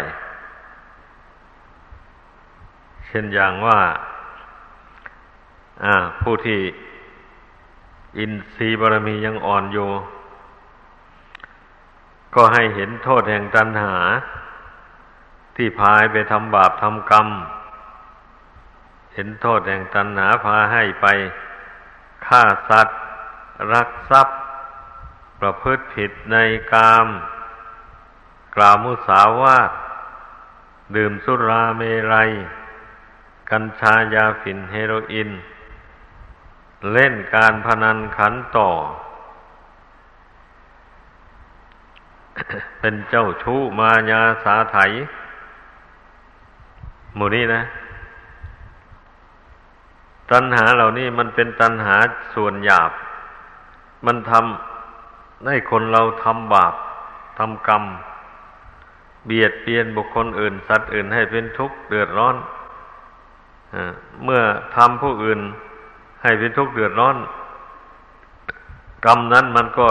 เช่นอย่างว่าผู้ที่อินทรีย์บารมียังอ่อนอยู่ ก็ให้เห็นโทษแห่งตัณหา ที่พายไปทำบาปทำกรรม เห็นโทษแห่งตัณหาพาให้ไปฆ่าสัตว์ รักทรัพย์ ประพฤติผิดในกาม กล่าวมุสาวาทดื่มสุราเมรัย กัญชายาฝิ่นเฮโรอีนเล่นการพนันขันต่อ เป็นเจ้าชู้มายาสาไถหมู่นี้นะ ตัณหาเหล่านี้มันเป็นตัณหาส่วนหยาบ มันทำให้คนเราทำบาปทำกรรม เบียดเบียนบุคคลอื่น สัตว์อื่นให้เป็นทุกข์เดือดร้อนเมื่อทำผู้อื่นให้เป็นทุกข์เดือดร้อน กรรมนั้นมันก็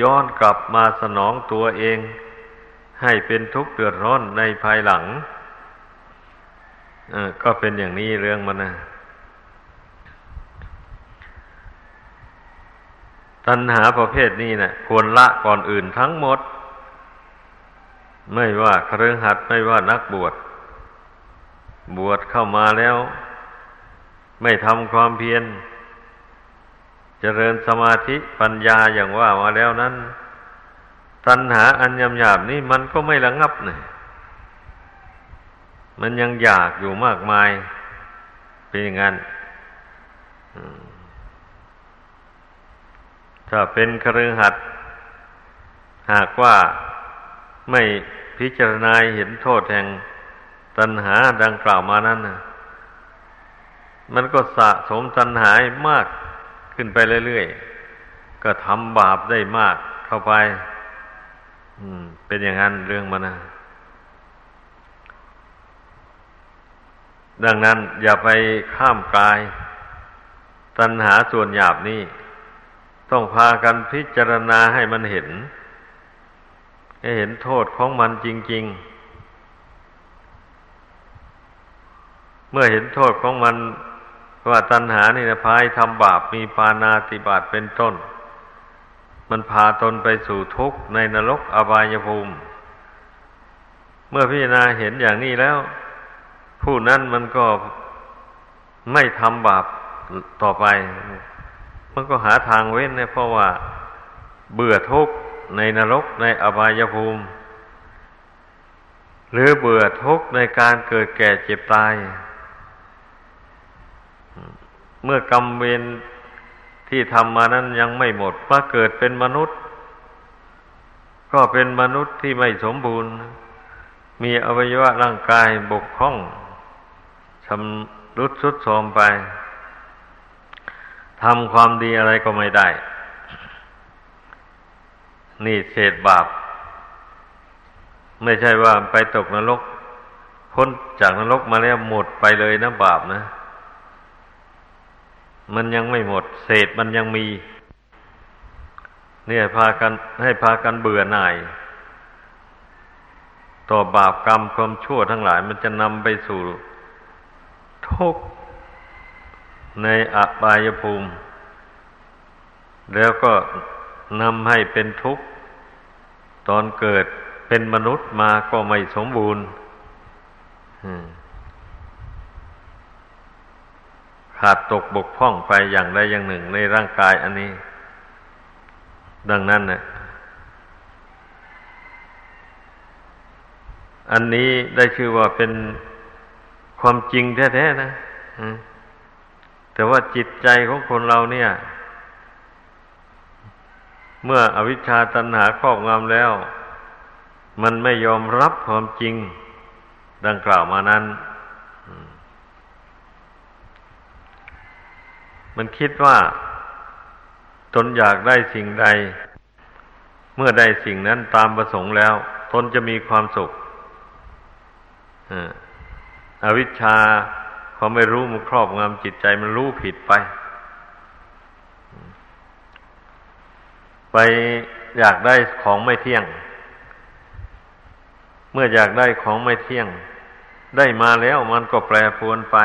ย้อนกลับมาสนองตัวเอง ให้เป็นทุกข์เดือดร้อนในภายหลังก็เป็นอย่างนี้เรื่องมันนะ ตัณหาประเภทนี้นะควรละก่อนอื่นทั้งหมด ไม่ว่าเครือหัดไม่ว่านักบวช บวชเข้ามาแล้ว ไม่ทำความเพียรเจริญสมาธิปัญญาอย่างว่ามาแล้วนั้น ตัณหาอันยำหยาบนี่มันก็ไม่ระงับเนี่ยมันยังอยากอยู่มากมาย เป็นอย่างนั้น ถ้าเป็นครือหัดหากว่าไม่พิจารณาเห็นโทษแห่งตัณหาดังกล่าวมานั้นนะมันก็สะสมตัณหามากขึ้นไปเรื่อยๆ ก็ทำบาปได้มากเข้าไป อืม เป็นอย่างนั้นเรื่องมันนะดังนั้นอย่าไปข้ามกาย ตัณหาส่วนหยาบนี่ ต้องพากันพิจารณาให้มันเห็น ให้เห็นโทษของมันจริง ๆ เมื่อเห็นโทษของมันว่าตัณหานี่นะพายทำบาปมีปานาติบาตเป็นต้น มันพาตนไปสู่ทุกข์ในนรกอบายภูมิ เมื่อพิจารณาเห็นอย่างนี้แล้ว ผู้นั้นมันก็ไม่ทำบาปต่อไป มันก็หาทางเว้นเนี่ยเพราะว่าเบื่อทุกข์ในนรกในอบายภูมิ หรือเบื่อทุกข์ในการเกิดแก่เจ็บตาย เมื่อกรรมเวรที่ทำมานั้นยังไม่หมดมาเกิดเป็นมนุษย์ ก็เป็นมนุษย์ที่ไม่สมบูรณ์ มีอวัยวะร่างกายบกพร่องชำรุดสุดโทรมไป ทำความดีอะไรก็ไม่ได้ นี่เศษบาป ไม่ใช่ว่าไปตกนรกพ้นจากนรกมาแล้วหมดไปเลยนะบาปนะ มันยังไม่หมด เศษมันยังมี เนี่ยพากันให้พากันเบื่อหน่าย ต่อบาปกรรมความชั่วทั้งหลาย มันจะนำไปสู่ทุกข์ ในอบายภูมิ แล้วก็นำให้เป็นทุกข์ ตอนเกิดเป็นมนุษย์มาก็ไม่สมบูรณ์ขาดตกบกพร่องไปอย่างใดอย่างหนึ่งในร่างกายอันนี้ ดังนั้นนะอันนี้ได้ชื่อว่าเป็นความจริงแท้ๆนะ แต่ว่าจิตใจของคนเราเนี่ย เมื่ออวิชชาตัณหาครอบงำแล้ว มันไม่ยอมรับความจริง ดังกล่าวมานั้น มันคิดว่าตนอยากได้สิ่งใด เมื่อได้สิ่งนั้นตามประสงค์แล้ว ตนจะมีความสุขอวิชชา เขาไม่รู้มันครอบงำจิตใจมันรู้ผิดไป ไปอยากได้ของไม่เที่ยง เมื่ออยากได้ของไม่เที่ยง ได้มาแล้วมันก็แปรปรวนไป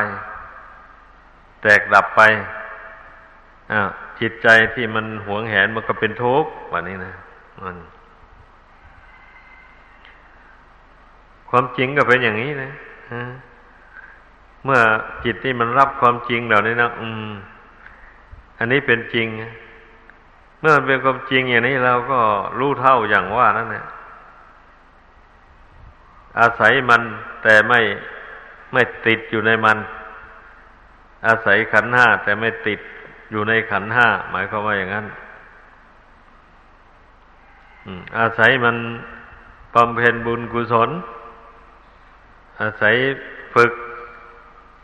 แตกดับไปจิตใจที่มันหวงแหนมันก็เป็นทุกข์วันนี้นะมันความจริงก็เป็นอย่างนี้นะ เมื่อจิตที่มันรับความจริงเหล่านี้นะอืม อันนี้เป็นจริง เมื่อมันเป็นความจริงอย่างนี้เราก็รู้เท่าอย่างว่านั่นแหละอาศัยมันแต่ไม่ไม่ติดอยู่ในมัน อาศัยขันห้าแต่ไม่ติดอยู่ในขันห้าหมายความว่าอย่างนั้นอาศัยมันบำเพ็ญบุญกุศล อาศัยฝึก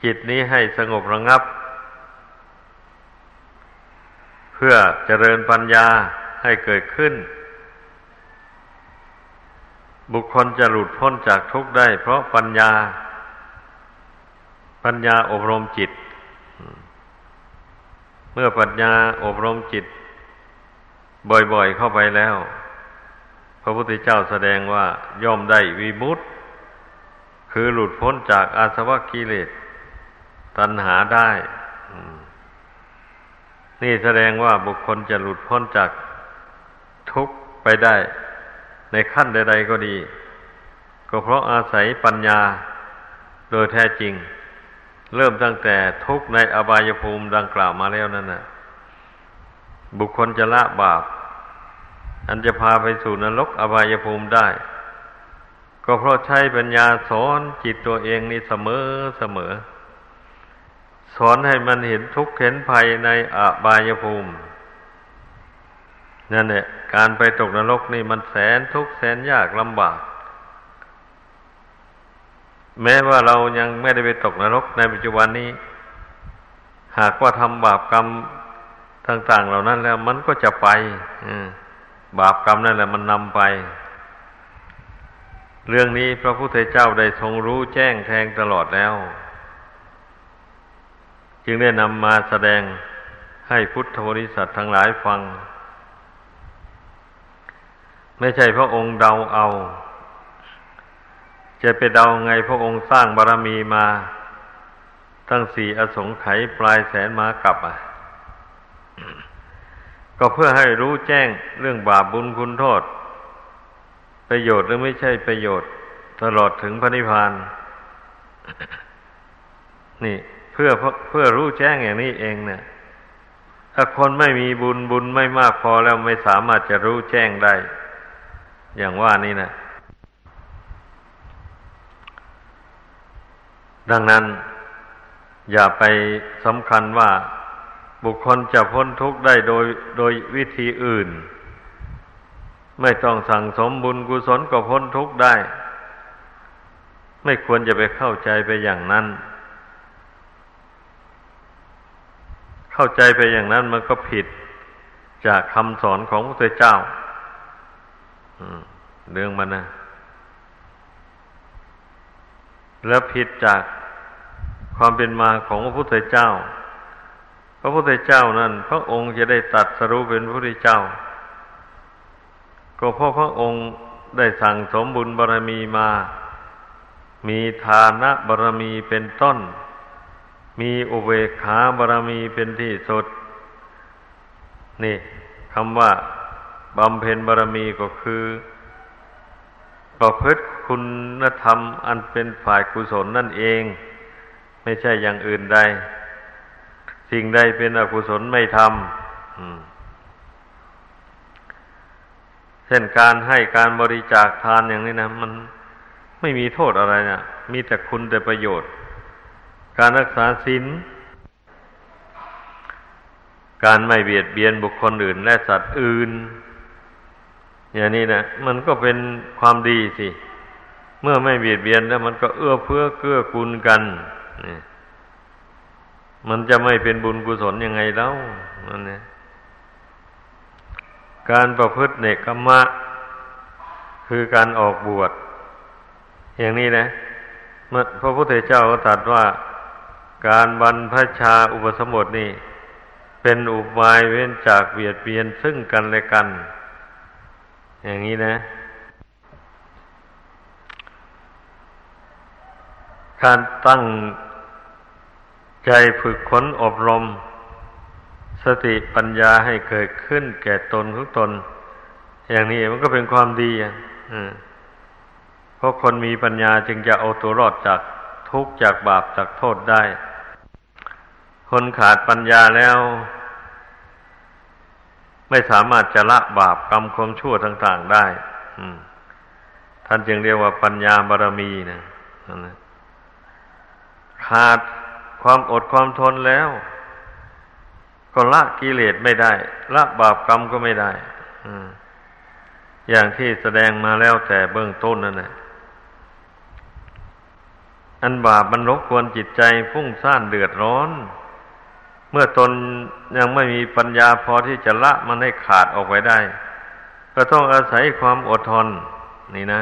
จิตนี้ให้สงบระงับ เพื่อเจริญปัญญาให้เกิดขึ้น บุคคลจะหลุดพ้นจากทุกข์ได้ เพราะปัญญา ปัญญาอบรมจิต เมื่อปัญญาอบรมจิต บ่อยๆเข้าไปแล้ว พระพุทธเจ้าแสดงว่าย่อมได้วิมุตติคือหลุดพ้นจากอาสวะกิเลส ตัณหาได้นี่แสดงว่าบุคคลจะหลุดพ้นจากทุกข์ไปได้ ในขั้นใด ๆ ก็ดี ก็เพราะอาศัยปัญญาโดยแท้จริง เริ่มตั้งแต่ทุกข์ในอบายภูมิดังกล่าวมาแล้วนั่นนะบุคคลจะละบาป อันจะพาไปสู่นรกอบายภูมิได้ ก็เพราะใช้ปัญญาสอนจิตตัวเองนี่เสมอเสมอ สอนให้มันเห็นทุกข์เห็นภัยในอบายภูมิ นั่นแหละการไปตกนรกนี่มันแสนทุกข์แสนยากลำบาก แม้ว่าเรายังไม่ได้ไปตกนรกในปัจจุบันนี้ หากว่าทำบาปกรรมต่าง ๆ เหล่านั้นแล้วมันก็จะไปบาปกรรมนั่นแหละมันนำไป เรื่องนี้พระพุทธเจ้าได้ทรงรู้แจ้งแทงตลอดแล้ว จึงได้นำมาแสดงให้พุทธบริษัททั้งหลายฟัง ไม่ใช่พระองค์เดาเอา จะไปเดาไงพระองค์สร้างบารมีมา ตั้งสี่อสงไขยปลายแสนมากลับอะก็เพื่อให้รู้แจ้งเรื่องบาปบุญคุณโทษ ประโยชน์หรือไม่ใช่ประโยชน์ ตลอดถึงพระนิพพาน นี่ พื่อเพื่อรู้แจ้งอย่างนี้เองเนี่ย ถ้าคนไม่มีบุญบุญไม่มากพอแล้วไม่สามารถจะรู้แจ้งได้ อย่างว่านี่นะดังนั้น อย่าไปสำคัญว่า บุคคลจะพ้นทุกข์ได้โดยโดยวิธีอื่น ไม่ต้องสั่งสมบุญกุศลก็พ้นทุกข์ได้ ไม่ควรจะไปเข้าใจไปอย่างนั้น เข้าใจไปอย่างนั้นมันก็ผิดจากคำสอนของพระเจ้าเรื่องมันนะแล้วผิดจากความเป็นมาของพระพุทธเจ้า พระพุทธเจ้านั้น พระองค์จะได้ตัดสรู้เป็นพระพุทธเจ้า ก็เพราะพระองค์ได้สั่งสมบุญบารมีมา มีทานะบารมีเป็นต้น มีอุเบกขาบารมีเป็นที่สุด นี่คำว่าบำเพ็ญบารมีก็คือ ประพฤติคุณธรรมอันเป็นฝ่ายกุศลนั่นเอง ไม่ใช่อย่างอื่นใด สิ่งใดเป็นอกุศลไม่ทำเช่นการให้การบริจาคทานอย่างนี้นะ มันไม่มีโทษอะไรนะมีแต่คุณแต่ประโยชน์ การรักษาศีลการไม่เบียดเบียนบุคคลอื่น และสัตว์อื่น อย่างนี้นะมันก็เป็นความดีสิ เมื่อไม่เบียดเบียนแล้ว มันก็เอื้อเพื่อเกื้อกูลกันนี่มันจะไม่เป็นบุญกุศลยังไงแล้วนั่นเนี่ยการประพฤติเนกขมะ คือการออกบวช อย่างนี้นะพระพุทธเจ้าก็ตรัสว่า การบรรพชาอุปสมบทนี่เป็นอุบายเว้นจากเบียดเบียนซึ่งกันและกัน อย่างนี้นะ การตั้งใจฝึกขนอบรม สติปัญญาให้เกิดขึ้นแก่ตนทุกตน อย่างนี้มันก็เป็นความดีอะเพราะคนมีปัญญาจึงจะเอาตัวรอดจากทุกข์จากบาปจากโทษได้ คนขาดปัญญาแล้ว ไม่สามารถจะละบาปกรรมความชั่วต่าง ๆได้ท่านจึงเรียกว่าปัญญาบารมีนะนะขาดความอดความทนแล้ว ก็ละกิเลสไม่ได้ ละบาปกรรมก็ไม่ได้อย่างที่แสดงมาแล้วแต่เบื้องต้นนั่นแหละอันบาปมันรบกวนจิตใจฟุ้งซ่านเดือดร้อน เมื่อตนยังไม่มีปัญญาพอที่จะละมันให้ขาดออกไปได้ ก็ต้องอาศัยความอดทน นี่นะ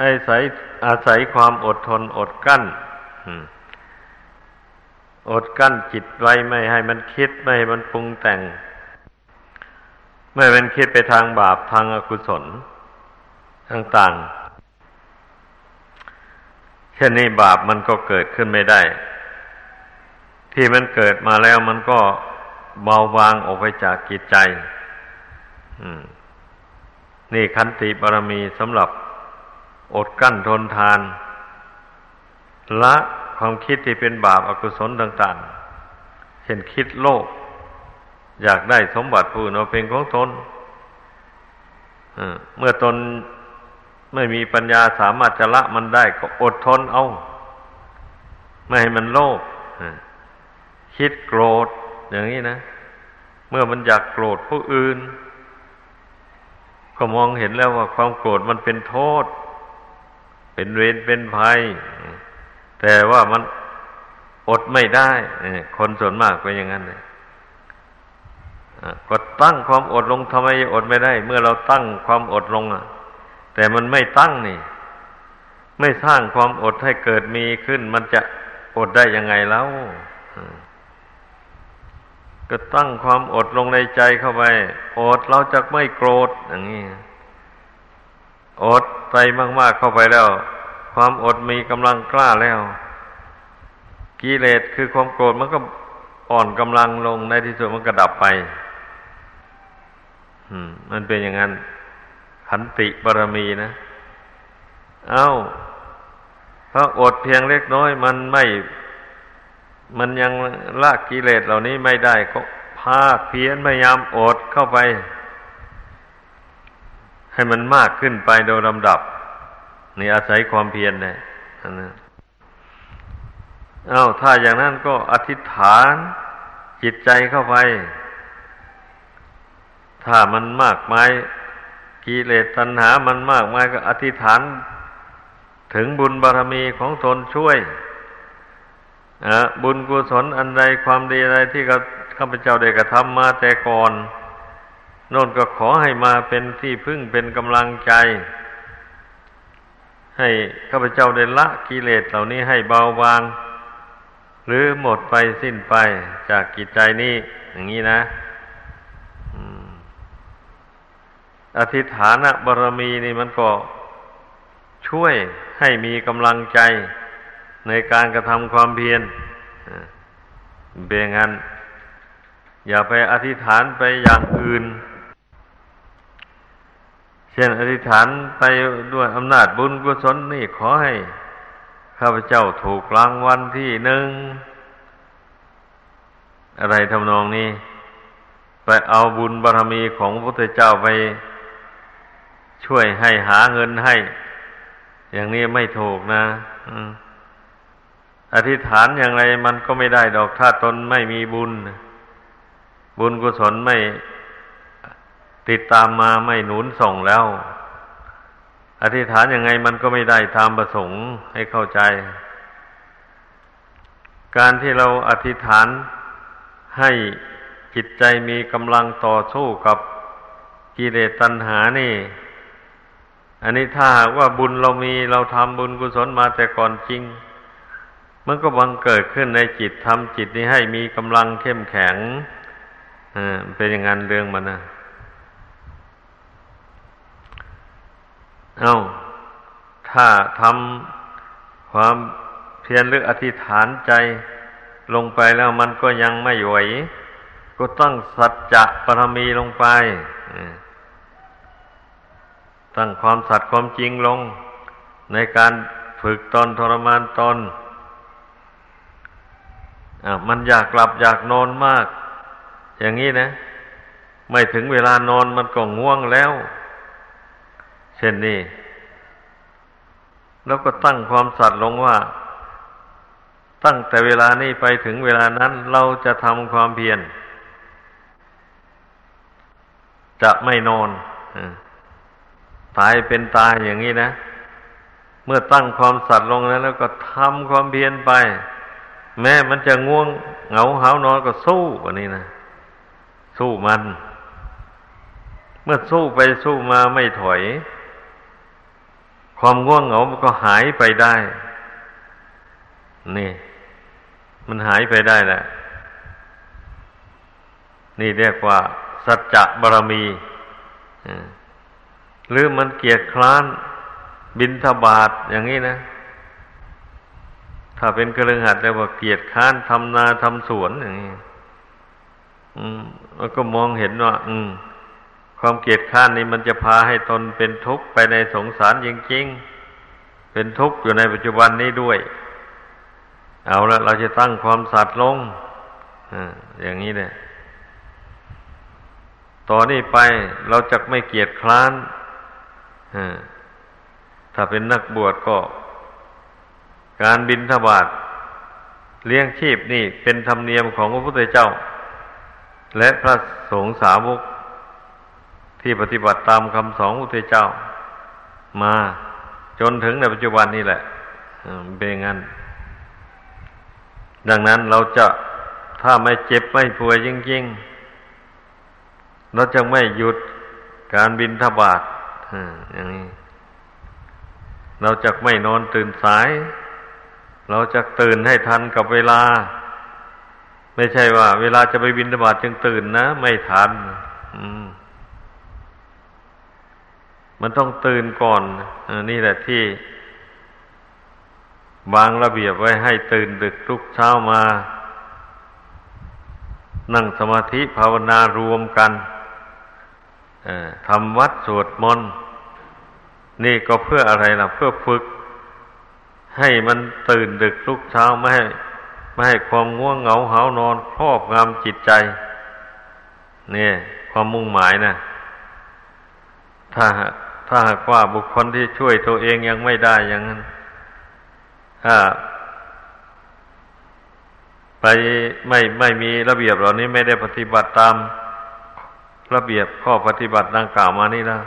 อาศัยอาศัยความอดทนอดกั้นอดกั้นจิตไว้ไม่ให้มันคิดไม่ให้มันปรุงแต่ง ไม่เป็นคิดไปทางบาปทางอกุศลต่างๆเช่นนี้บาปมันก็เกิดขึ้นไม่ได้ ที่มันเกิดมาแล้วมันก็เบาบางออกไปจากกิจใจนี่ขันติบารมีสำหรับอดกั้นทนทาน ละความคิดที่เป็นบาปอากุศลต่าง ๆ เช่นคิดโลภอยากได้สมบัติผู้อื่นเอาเป็นของตนเมื่อตนไม่มีปัญญาสามารถจะละมันได้ก็อดทนเอา ไม่ให้มันโลภ คิดโกรธ อย่างนี้นะ เมื่อมันอยากโกรธผู้อื่น ก็มองเห็นแล้วว่าความโกรธมันเป็นโทษ เป็นเวรเป็นภัย แต่ว่ามันอดไม่ได้คนส่วนมากเป็นอย่างนั้นเลยก็ตั้งความอดลงทำไมอดไม่ได้ เมื่อเราตั้งความอดลงอะ แต่มันไม่ตั้งนี่ ไม่สร้างความอดให้เกิดมีขึ้น มันจะอดได้ยังไงแล้ว ก็ตั้งความอดลงในใจเข้าไปอดเราจะไม่โกรธอย่างนี้อดไปมากๆเข้าไปแล้ว ความอดมีกำลังกล้าแล้วกิเลสคือความโกรธมันก็อ่อนกำลังลงในที่สุดมันก็ดับไปมันเป็นอย่างนั้นขันติบารมีนะ เอา้าพระอดเพียงเล็กน้อยมันไม่ มันยังละกิเลสเหล่านี้ไม่ได้ก็ภาคเพียรพยายามอดเข้าไป ให้มันมากขึ้นไปโดยลำดับ นี่อาศัยความเพียรนะนะเอาถ้าอย่างนั้นก็อธิษฐานจิตใจเข้าไป ถ้ามันมากมายกิเลสตัณหามันมากมายก็อธิษฐาน ถึงบุญบารมีของตนช่วย บุญกุศลอันใดความดีอะไรที่ข้าพเจ้าได้กระทำมาแต่ก่อนโน่นก็ขอให้มาเป็นที่พึ่งเป็นกำลังใจ ให้ข้าพเจ้าได้ละกิเลสเหล่านี้ให้เบาบาง หรือหมดไปสิ้นไปจากกิจใจนี้อย่างนี้นะอธิษฐานบารมีนี่มันก็ช่วยให้มีกำลังใจ ในการกระทำความเพียรเบงั้น อย่าไปอธิษฐานไปอย่างอื่น เช่นอธิษฐานไปด้วยอำนาจบุญกุศลนี่ขอให้ข้าพเจ้าถูกรางวัลที่หนึ่ง อะไรทำนองนี้ ไปเอาบุญบารรมีของพระพุทธเจ้าไป ช่วยให้หาเงินให้ อย่างนี้ไม่ถูกนะ อ อธิษฐานอย่างไรมันก็ไม่ได้ดอกถ้าตนไม่มีบุญ บุญกุศลไม่ติดตามมาไม่หนุนส่งแล้ว อธิษฐานยังไงมันก็ไม่ได้ตามประสงค์ให้เข้าใจ การที่เราอธิษฐานให้จิตใจมีกำลังต่อสู้กับกิเลสตัณหานี่ อันนี้ถ้าหากว่าบุญเรามีเราทำบุญกุศลมาแต่ก่อนจริง มันก็บังเกิดขึ้นในจิตทำจิตนี้ให้มีกำลังเข้มแข็งเป็นอย่างนั้นเรื่องมันนะเอาถ้าทำความเพียรหรืออธิษฐานใจลงไปแล้วมันก็ยังไม่ไหว ก็ต้องสัจจะปรมีลงไป ตั้งความสัตย์ความจริงลง ในการฝึกตนทรมานตน มันอยากหลับอยากนอนมาก อย่างนี้นะ ไม่ถึงเวลานอนมันก็ง่วงแล้ว เช่นนี้ แล้วก็ตั้งความสัตย์ลงว่า ตั้งแต่เวลานี้ไปถึงเวลานั้น เราจะทำความเพียรจะไม่นอนตายเป็นตายอย่างนี้นะ เมื่อตั้งความสัตย์ลงแล้ว แล้วก็ทำความเพียรไป แม้มันจะง่วงเหงาหานอนก็สู้วันนี้นะสู้มัน เมื่อสู้ไปสู้มาไม่ถอย ความง่วงเหงามันก็หายไปได้ นี่ มันหายไปได้แหละนี่เรียกว่า สัจจะบารมีหรือมันเกียดคร้าน บินทบาทอย่างนี้นะ ถ้าเป็นกระลึงหัดแล้วว่าเกียดค้านทำนาทำสวนอย่างนี้อืมแล้วก็มองเห็นว่า อืม ความเกียดค้านนี้มันจะพาให้ตนเป็นทุกข์ไปในสงสารจริงๆ เป็นทุกข์อยู่ในปัจจุบันนี้ด้วย เอาละเราจะตั้งความสัตย์ลงออย่างนี้เนี่ยต่อนนี้ไปเราจะไม่เกียดคร้านถ้าเป็นนักบวชก็ การบินทบาทเลี้ยงชีพนี่เป็นธรรมเนียมของพระพุทธเจ้า และพระสงฆ์สาวกที่ปฏิบัติตามคำสอนพระพุทธเจ้า มาจนถึงในปัจจุบันนี่แหละเป็นงั้น ดังนั้นเราจะถ้าไม่เจ็บไม่ป่วยจริงๆเราจะไม่หยุดการบินทบาทอย่างนี้ เราจะไม่นอนตื่นสาย เราจะตื่นให้ทันกับเวลา ไม่ใช่ว่า เวลาจะไปบินบาตจึงตื่นนะ ไม่ทันมันต้องตื่นก่อนอนี่แหละที่บางระเบียบไว้ให้ตื่นดึกทุกเช้ามา นั่งสมาธิภาวนารวมกันทำวัดสวดมนต์นี่ก็เพื่ออะไรล่ะ เพื่อฝึก ให้มันตื่นดึกทุกเช้าไม่ให้ไม่ให้ความง่วงเหงาหานอนครอบงำจิตใจนี่ความมุ่งหมายนะถ้าถ้าหากว่าบุคคลที่ช่วยตัวเองยังไม่ได้อย่างนั้นถ้าไปไม่ไม่มีระเบียบเหล่านี้ไม่ได้ปฏิบัติตาม ระเบียบข้อปฏิบัติดังกล่าวมานี่นะ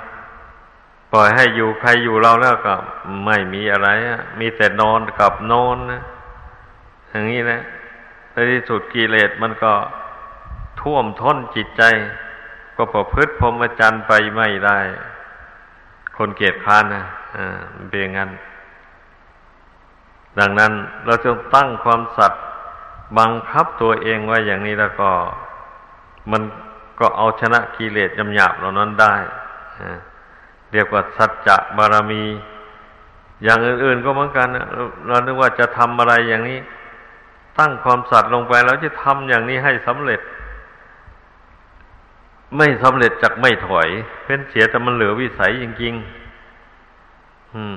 ปล่อยให้อยู่ใครอยู่เราแล้วก็ไม่มีอะไรมีแต่นอนกับนอนนะอย่างนี้นะในที่สุดกิเลสมันก็ท่วมท้นจิตใจ ก็ประพฤติพรหมจรรย์ไปไม่ได้ คนเกียดค้านนะอ่าเป็นงั้น ดังนั้นเราจะตั้งความสัตย์บังคับตัวเองไว้อย่างนี้แล้วก็ มันก็เอาชนะกิเลสยำหยาบเหล่านั้นได้อ เรียกว่าสัจจะบารมี อย่างอื่นๆก็เหมือนกันเรานึกว่าจะทำอะไรอย่างนี้ ตั้งความสัตย์ลงไปแล้วจะทำอย่างนี้ให้สำเร็จ ไม่สำเร็จจากไม่ถอย เป็นเสียแต่มันเหลือวิสัยจริง ๆ อืม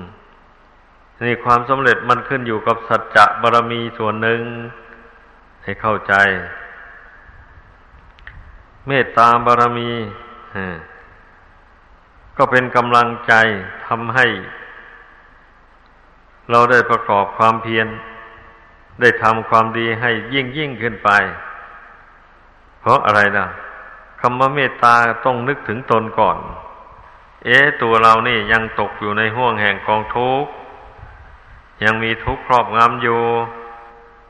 นี่ความสำเร็จมันขึ้นอยู่กับสัจจะบารมีส่วนหนึ่ง ให้เข้าใจ เมตตาบารมี ก็เป็นกำลังใจทำให้ เราได้ประกอบความเพียร ได้ทำความดีให้ยิ่งยิ่งขึ้นไป เพราะอะไรนะคำว่าเมตตาต้องนึกถึงตนก่อน เอ๊ตัวเรานี่ยังตกอยู่ในห่วงแห่งกองทุกข์ ยังมีทุกข์ครอบงำอยู่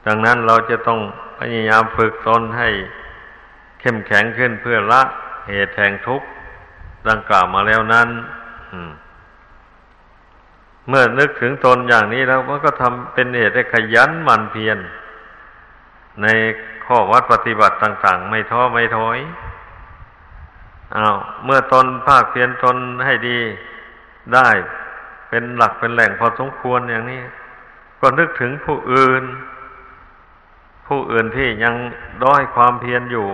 ดังนั้นเราจะต้องพยายามฝึกตนให้ เข้มแข็งขึ้นเพื่อละเหตุแห่งทุกข์ ดังกล่าวมาแล้วนั้นเมื่อนึกถึงตนอย่างนี้แล้วมันก็ทำเป็นเหตุให้ขยันหมั่นเพียรในข้อวัดปฏิบัติต่าง ๆ ไม่ท้อไม่ถอยอา้าวเมื่อตนภาคเพียรตนให้ดีได้เป็นหลักเป็นแหล่งพอสมควรอย่างนี้ ก็นึกถึงผู้อื่น ผู้อื่นที่ยังด้อยความเพียรอยู่